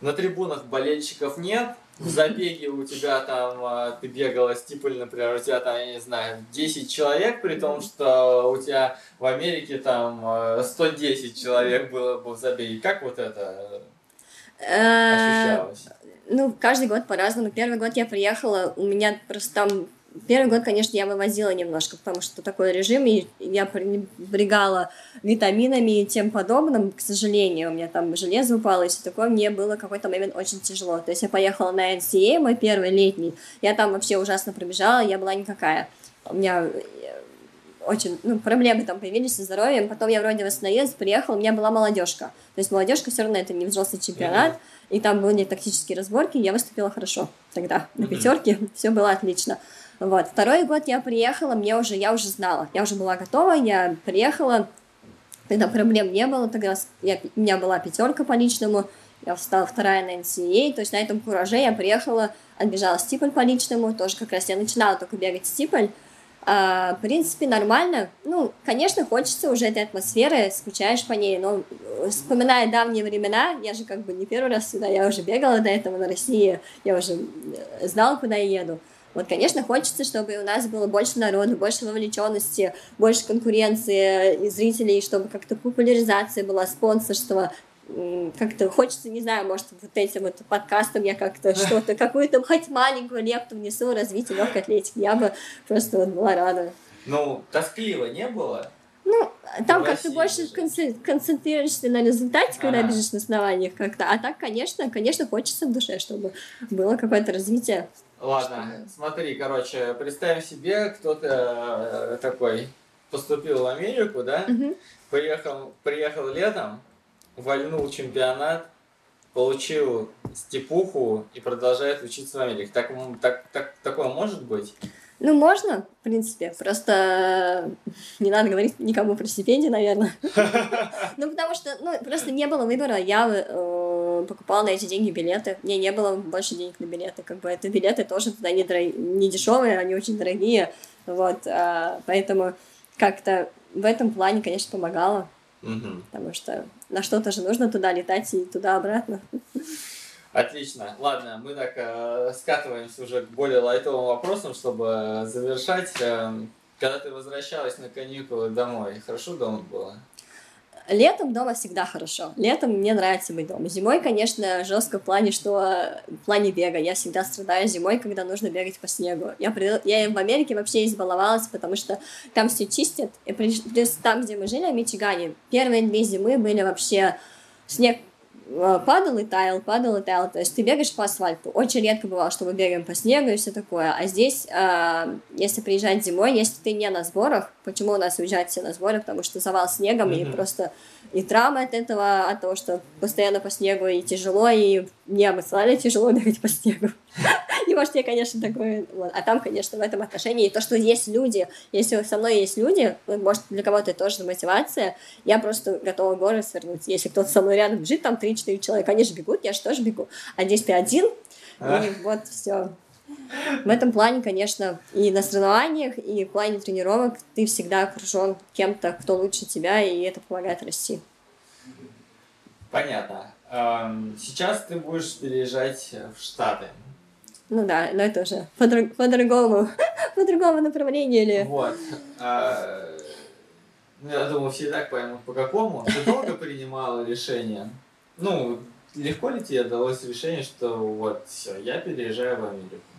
на трибунах болельщиков нет, в забеге у тебя там, а, ты бегала стипль, например, у тебя там, я не знаю, 10 человек, при том, что у тебя в Америке там 110 а, человек было бы в забеге. Как вот это э, ощущалось? Ну, каждый год по-разному. Первый год я приехала, у меня просто там Первый год, конечно, я вывозила немножко, потому что такой режим, и я пренебрегала витаминами и тем подобным, к сожалению, у меня там железо упало, и все такое, мне было какой-то момент очень тяжело. То есть я поехала на NCA, мой первый летний, я там вообще ужасно пробежала, я была никакая. У меня э, очень, ну, проблемы там появились со здоровьем, потом я вроде восстановилась, приехала, у меня была молодежка. То есть молодежка все равно это не взрослый чемпионат, mm-hmm. и там были тактические разборки, я выступила хорошо тогда, на пятерке, mm-hmm. все было отлично. Вот. Второй год я приехала, мне уже, я уже знала, я уже была готова, я приехала, тогда проблем не было, тогда я, у меня была пятерка по личному, я встала вторая на NCAA, то есть на этом кураже я приехала, отбежала стипль по личному, тоже как раз я начинала только бегать стипль, А, в принципе, нормально. Ну, конечно, хочется уже этой атмосферы, скучаешь по ней, но э, вспоминая давние времена, я же как бы не первый раз сюда, я уже бегала до этого на России, я уже э, знала, куда я еду. Вот, конечно, хочется, чтобы у нас было больше народу, больше вовлеченности, больше конкуренции и зрителей, чтобы как-то популяризация была, спонсорство, как-то хочется, не знаю, может, вот этим вот подкастом я как-то что-то, какую-то хоть маленькую лепту внесу в развитие легкой атлетики. Я бы просто вот была рада. Ну, тоскливо не было? Ну, там как-то больше концентрируешься на результате, когда ага. бежишь на основаниях как-то. А так, конечно, конечно, хочется в душе, чтобы было какое-то развитие. Ладно, смотри, короче, представим себе, кто-то э, такой поступил в Америку, да, угу. приехал, приехал летом, вальнул чемпионат, получил степуху и продолжает учиться в Америке. Так, так, так, такое может быть? Ну, можно, в принципе. Просто не надо говорить никому про стипендию, наверное. Ну, потому что, ну, просто не было выбора. Я э, покупала на эти деньги билеты. Мне не было больше денег на билеты. Как бы это билеты тоже туда не, не дешевые, они очень дорогие. Вот, а, поэтому как-то в этом плане, конечно, помогало. Угу. Потому что на что-то же нужно туда летать и туда-обратно. Отлично. Ладно, мы так э, скатываемся уже к более лайтовым вопросам, чтобы завершать. Э, когда ты возвращалась на каникулы домой, хорошо дома было? Летом дома всегда хорошо. Летом мне нравится быть дома. Зимой, конечно, жестко в плане, что в плане бега. Я всегда страдаю зимой, когда нужно бегать по снегу. Я, при... я в Америке вообще избаловалась, потому что там все чистят. И плюс там, где мы жили, в Мичигане, первые две зимы были вообще снег падал и таял, падал и таял. То есть ты бегаешь по асфальту. Очень редко бывало, что мы бегаем по снегу и все такое. А здесь, э, если приезжать зимой, если ты не на сборах, почему у нас уезжают все на сборы? Потому что завал снегом mm-hmm. и просто и травма от этого, от того, что постоянно по снегу и тяжело, и мне эмоционально тяжело бегать по снегу. И может, я, конечно, такой... Вот. А там, конечно, в этом отношении то, что есть люди, если со мной есть люди, может, для кого-то это тоже мотивация, я просто готова горы свернуть. Если кто-то со мной рядом бежит, там 3-4 человека, они же бегут, я же тоже бегу. А здесь ты один, и вот все. В этом плане, конечно, и на соревнованиях, и в плане тренировок ты всегда окружен кем-то, кто лучше тебя, и это помогает расти. Понятно. Сейчас ты будешь переезжать в Штаты. Ну да, но это уже по-другому, по другому направлению или... Вот. А, ну, я думаю, все и так поймут, по какому. Ты долго принимала решение? Ну, легко ли тебе далось решение, что вот, все, я переезжаю в Америку?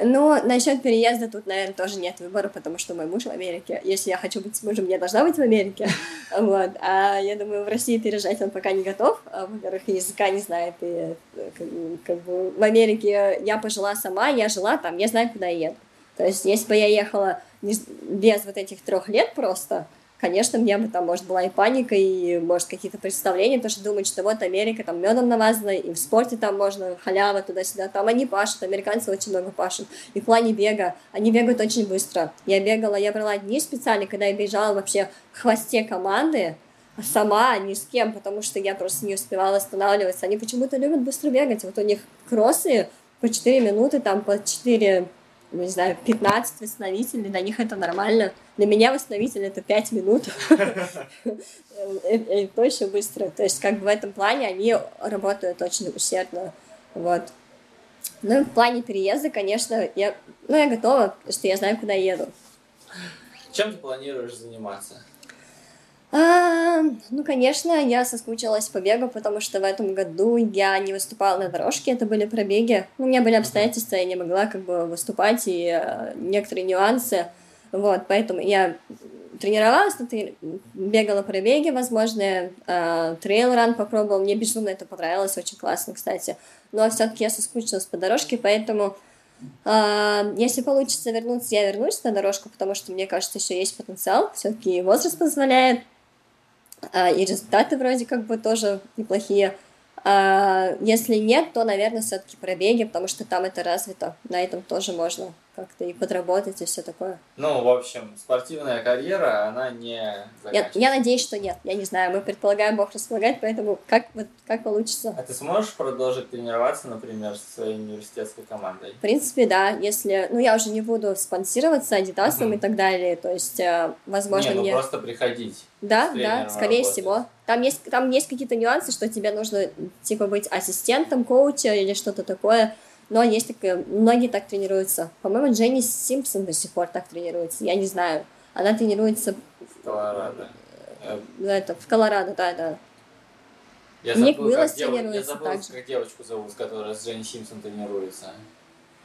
Ну, насчет переезда тут, наверное, тоже нет выбора, потому что мой муж в Америке. Если я хочу быть с мужем, я должна быть в Америке. Вот. А я думаю, в России переезжать он пока не готов. А, во-первых, языка не знает. И как, как бы в Америке я пожила сама, я жила там, я знаю, куда я еду. То есть, если бы я ехала без вот этих трех лет просто, конечно, мне бы там, может, была и паника, и, может, какие-то представления, потому что думают, что вот Америка там медом намазана, и в спорте там можно халява туда-сюда, там они пашут, американцы очень много пашут. И в плане бега, они бегают очень быстро. Я бегала, я брала дни специально, когда я бежала вообще в хвосте команды, сама, ни с кем, потому что я просто не успевала останавливаться. Они почему-то любят быстро бегать. Вот у них кроссы по 4 минуты, там по 4 ну, не знаю, 15 восстановителей, для них это нормально. Для меня восстановитель это 5 минут. Это очень быстро. То есть, как бы в этом плане они работают очень усердно. Вот. Ну, в плане переезда, конечно, я, ну, я готова, что я знаю, куда еду. Чем ты планируешь заниматься? А, ну, конечно, я соскучилась по бегу, потому что в этом году я не выступала на дорожке, это были пробеги. У меня были обстоятельства, я не могла как бы выступать, и э, некоторые нюансы. Вот, поэтому я тренировалась, бегала пробеги, возможно, э, трейл-ран попробовала, мне безумно это понравилось, очень классно, кстати. Но все-таки я соскучилась по дорожке, поэтому э, если получится вернуться, я вернусь на дорожку, потому что мне кажется, еще есть потенциал, все-таки возраст позволяет. А, и результаты вроде как бы тоже неплохие. А если нет, то, наверное, все-таки пробеги, потому что там это развито. На этом тоже можно как-то и подработать, и все такое. Ну, в общем, спортивная карьера, она не Я, я надеюсь, что нет. Я не знаю, мы предполагаем, Бог располагает, поэтому как, вот, как получится. А ты сможешь продолжить тренироваться, например, со своей университетской командой? В принципе, да, если... Ну, я уже не буду спонсироваться Адидасом Мгм. и так далее, то есть, э, возможно, не, ну мне... просто приходить. Да, да, скорее работать. всего. Там есть, там есть какие-то нюансы, что тебе нужно, типа, быть ассистентом коуча или что-то такое, но есть такое, многие так тренируются. По-моему, Дженни Симпсон до сих пор так тренируется, я не знаю. Она тренируется В Колорадо. Э, это, в Колорадо, да, да. Я Ник забыл, Уиллос как дев- Я тренируется забыл, так же. как девочку зовут, которая с Дженни Симпсон тренируется.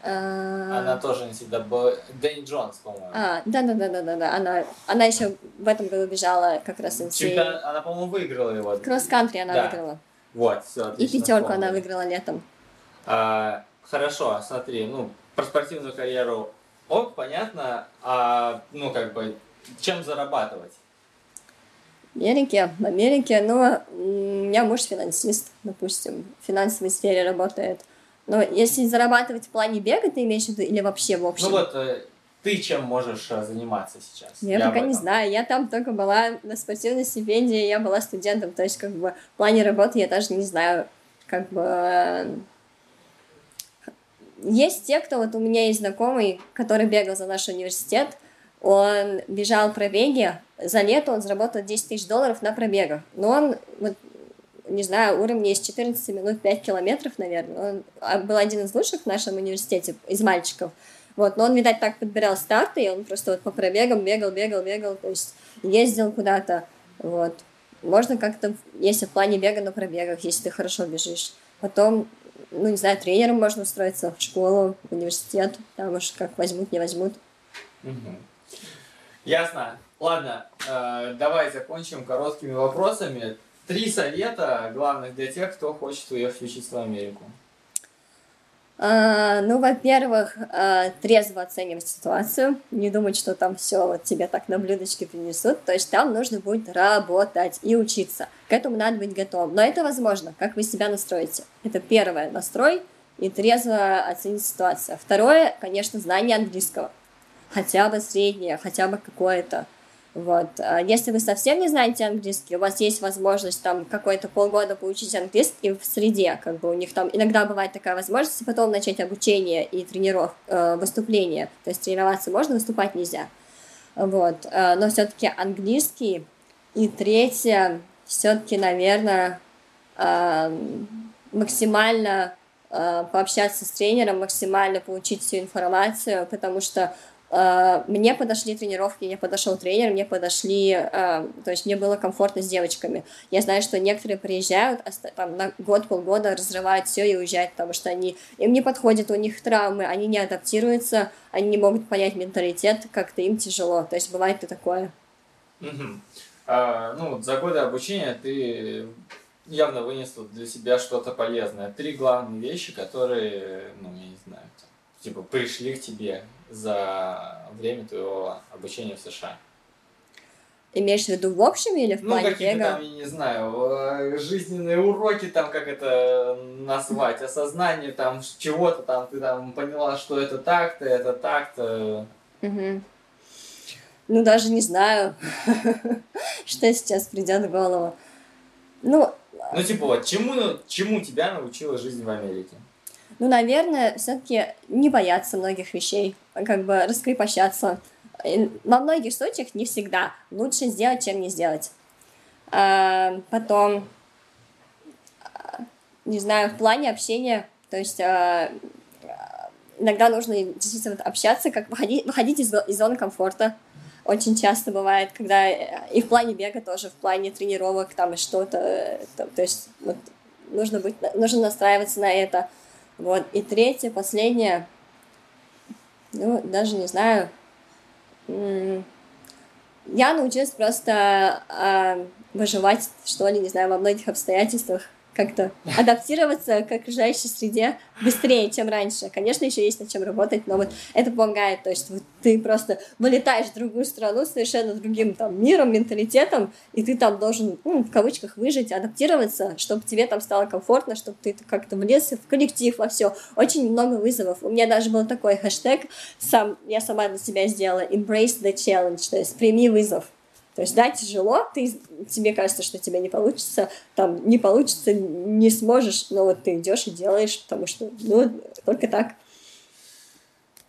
А, Она тоже не всегда была... Дэнни Джонс, по-моему. А, да, да, да, да, да, да. Она, она еще в этом году бежала как раз Чемпион- Она, по-моему, выиграла его. Кросс-кантри она Да. выиграла. Вот, все, И пятерку она выиграла летом. А, хорошо, смотри, ну, про спортивную карьеру ок, понятно, а, ну, как бы, чем зарабатывать? В Америке, в Америке, ну, у меня муж финансист, допустим, в финансовой сфере работает. Но если зарабатывать в плане бега, ты имеешь в виду, или вообще в общем? Ну, вот, э, ты чем можешь э, заниматься сейчас? Я, об пока не знаю, я там только была на спортивной стипендии, я была студентом, то есть как бы в плане работы я даже не знаю, как бы... Есть те, кто вот у меня есть знакомый, который бегал за наш университет, он бежал пробеги, за лето он заработал 10 тысяч долларов на пробегах, но он, вот, не знаю, уровня из 14 минут 5 километров, наверное, он а, был один из лучших в нашем университете, из мальчиков, вот, но он, видать, так подбирал старты, и он просто вот по пробегам бегал, бегал, бегал, то есть ездил куда-то, вот. Можно как-то, если в плане бега на пробегах, если ты хорошо бежишь. Потом, ну, не знаю, тренером можно устроиться в школу, в университет, там уж как возьмут, не возьмут. Мгм. Ясно. Ладно, э, давай закончим короткими вопросами. Три совета главных для тех, кто хочет уехать учиться в Америку. А, ну, во-первых, а, трезво оценивать ситуацию, не думать, что там все вот тебе так на блюдечке принесут. То есть там нужно будет работать и учиться. К этому надо быть готовым. Но это возможно, как вы себя настроите. Это первое, настрой и трезво оценить ситуацию. Второе, конечно, знание английского. Хотя бы среднее, хотя бы какое-то. Вот. А Если вы совсем не знаете английский, у вас есть возможность там какой-то полгода поучить английский в среде, как бы у них там иногда бывает такая возможность, и потом начать обучение и тренировок, э, выступления. То есть тренироваться можно, выступать нельзя. Вот. Э, Но все-таки английский. И третье, все-таки, наверное, максимально э, пообщаться с тренером, максимально получить всю информацию, потому что э, мне подошли тренировки, мне подошел тренер, мне подошли, э, то есть мне было комфортно с девочками. Я знаю, что некоторые приезжают, оста- там, на год-полгода разрывают все и уезжают, потому что они, им не подходят, у них травмы, они не адаптируются, они не могут понять менталитет, как-то им тяжело. То есть бывает и такое. А, ну, за годы обучения ты явно вынесла для себя что-то полезное. Три главные вещи, которые, ну, я не типа, пришли к тебе за время твоего обучения в США. Имеешь в виду в общем или в Ну, плане какие-то бега? там, я не знаю, жизненные уроки, там, как это назвать, осознание там чего-то там, ты там поняла, что это так-то, это так-то. Мгм. Ну, даже не знаю, что сейчас придет в голову. Ну, Ну, типа, вот, чему, чему тебя научила жизнь в Америке? Ну, наверное, все-таки не бояться многих вещей, как бы раскрепощаться. Во многих случаях не всегда. Лучше сделать, чем не сделать. А, потом, а, не знаю, в плане общения, то есть а, иногда нужно действительно общаться, как выходить, выходить из, из зоны комфорта. Очень часто бывает, когда э, и в плане бега тоже, в плане тренировок там и что-то, э, то есть вот, нужно быть, нужно настраиваться на это. Вот. И третье, последнее, ну, даже не знаю, я научилась просто а, выживать, что ли, не знаю, во многих обстоятельствах. Как-то адаптироваться к окружающей среде быстрее, чем раньше. Конечно, еще есть над чем работать, но вот это помогает. То есть вот ты просто вылетаешь в другую страну совершенно другим там миром, менталитетом, и ты там должен, ну, в кавычках, выжить, адаптироваться, чтобы тебе там стало комфортно, чтобы ты как-то влез в коллектив, во все. Очень много вызовов. У меня даже был такой хэштег, сам, я сама для себя сделала, embrace the challenge, то есть прими вызов. То есть, да, тяжело, ты, тебе кажется, что тебе не получится, там, не получится, не сможешь, но вот ты идешь и делаешь, потому что, ну, только так.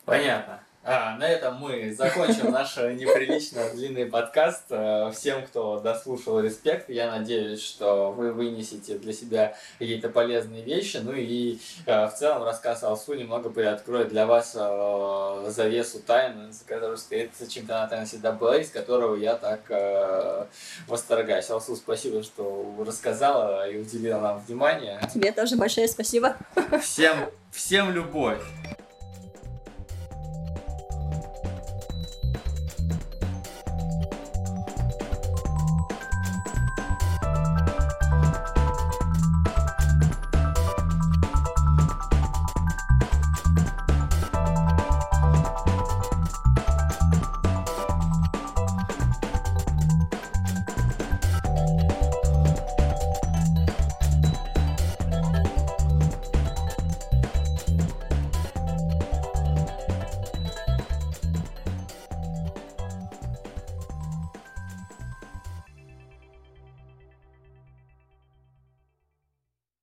Понятно. А, на этом мы закончим наш неприлично длинный подкаст. Э, всем, кто дослушал, респект. Я надеюсь, что вы вынесете для себя какие-то полезные вещи. Ну и э, в целом рассказ Алсу немного приоткроет для вас э, завесу тайны, за которой стоит чемпионат NCAA, из которого я так восторгаюсь. Алсу, спасибо, что рассказала и уделила нам внимание. Тебе тоже большое спасибо. Всем, всем любовь.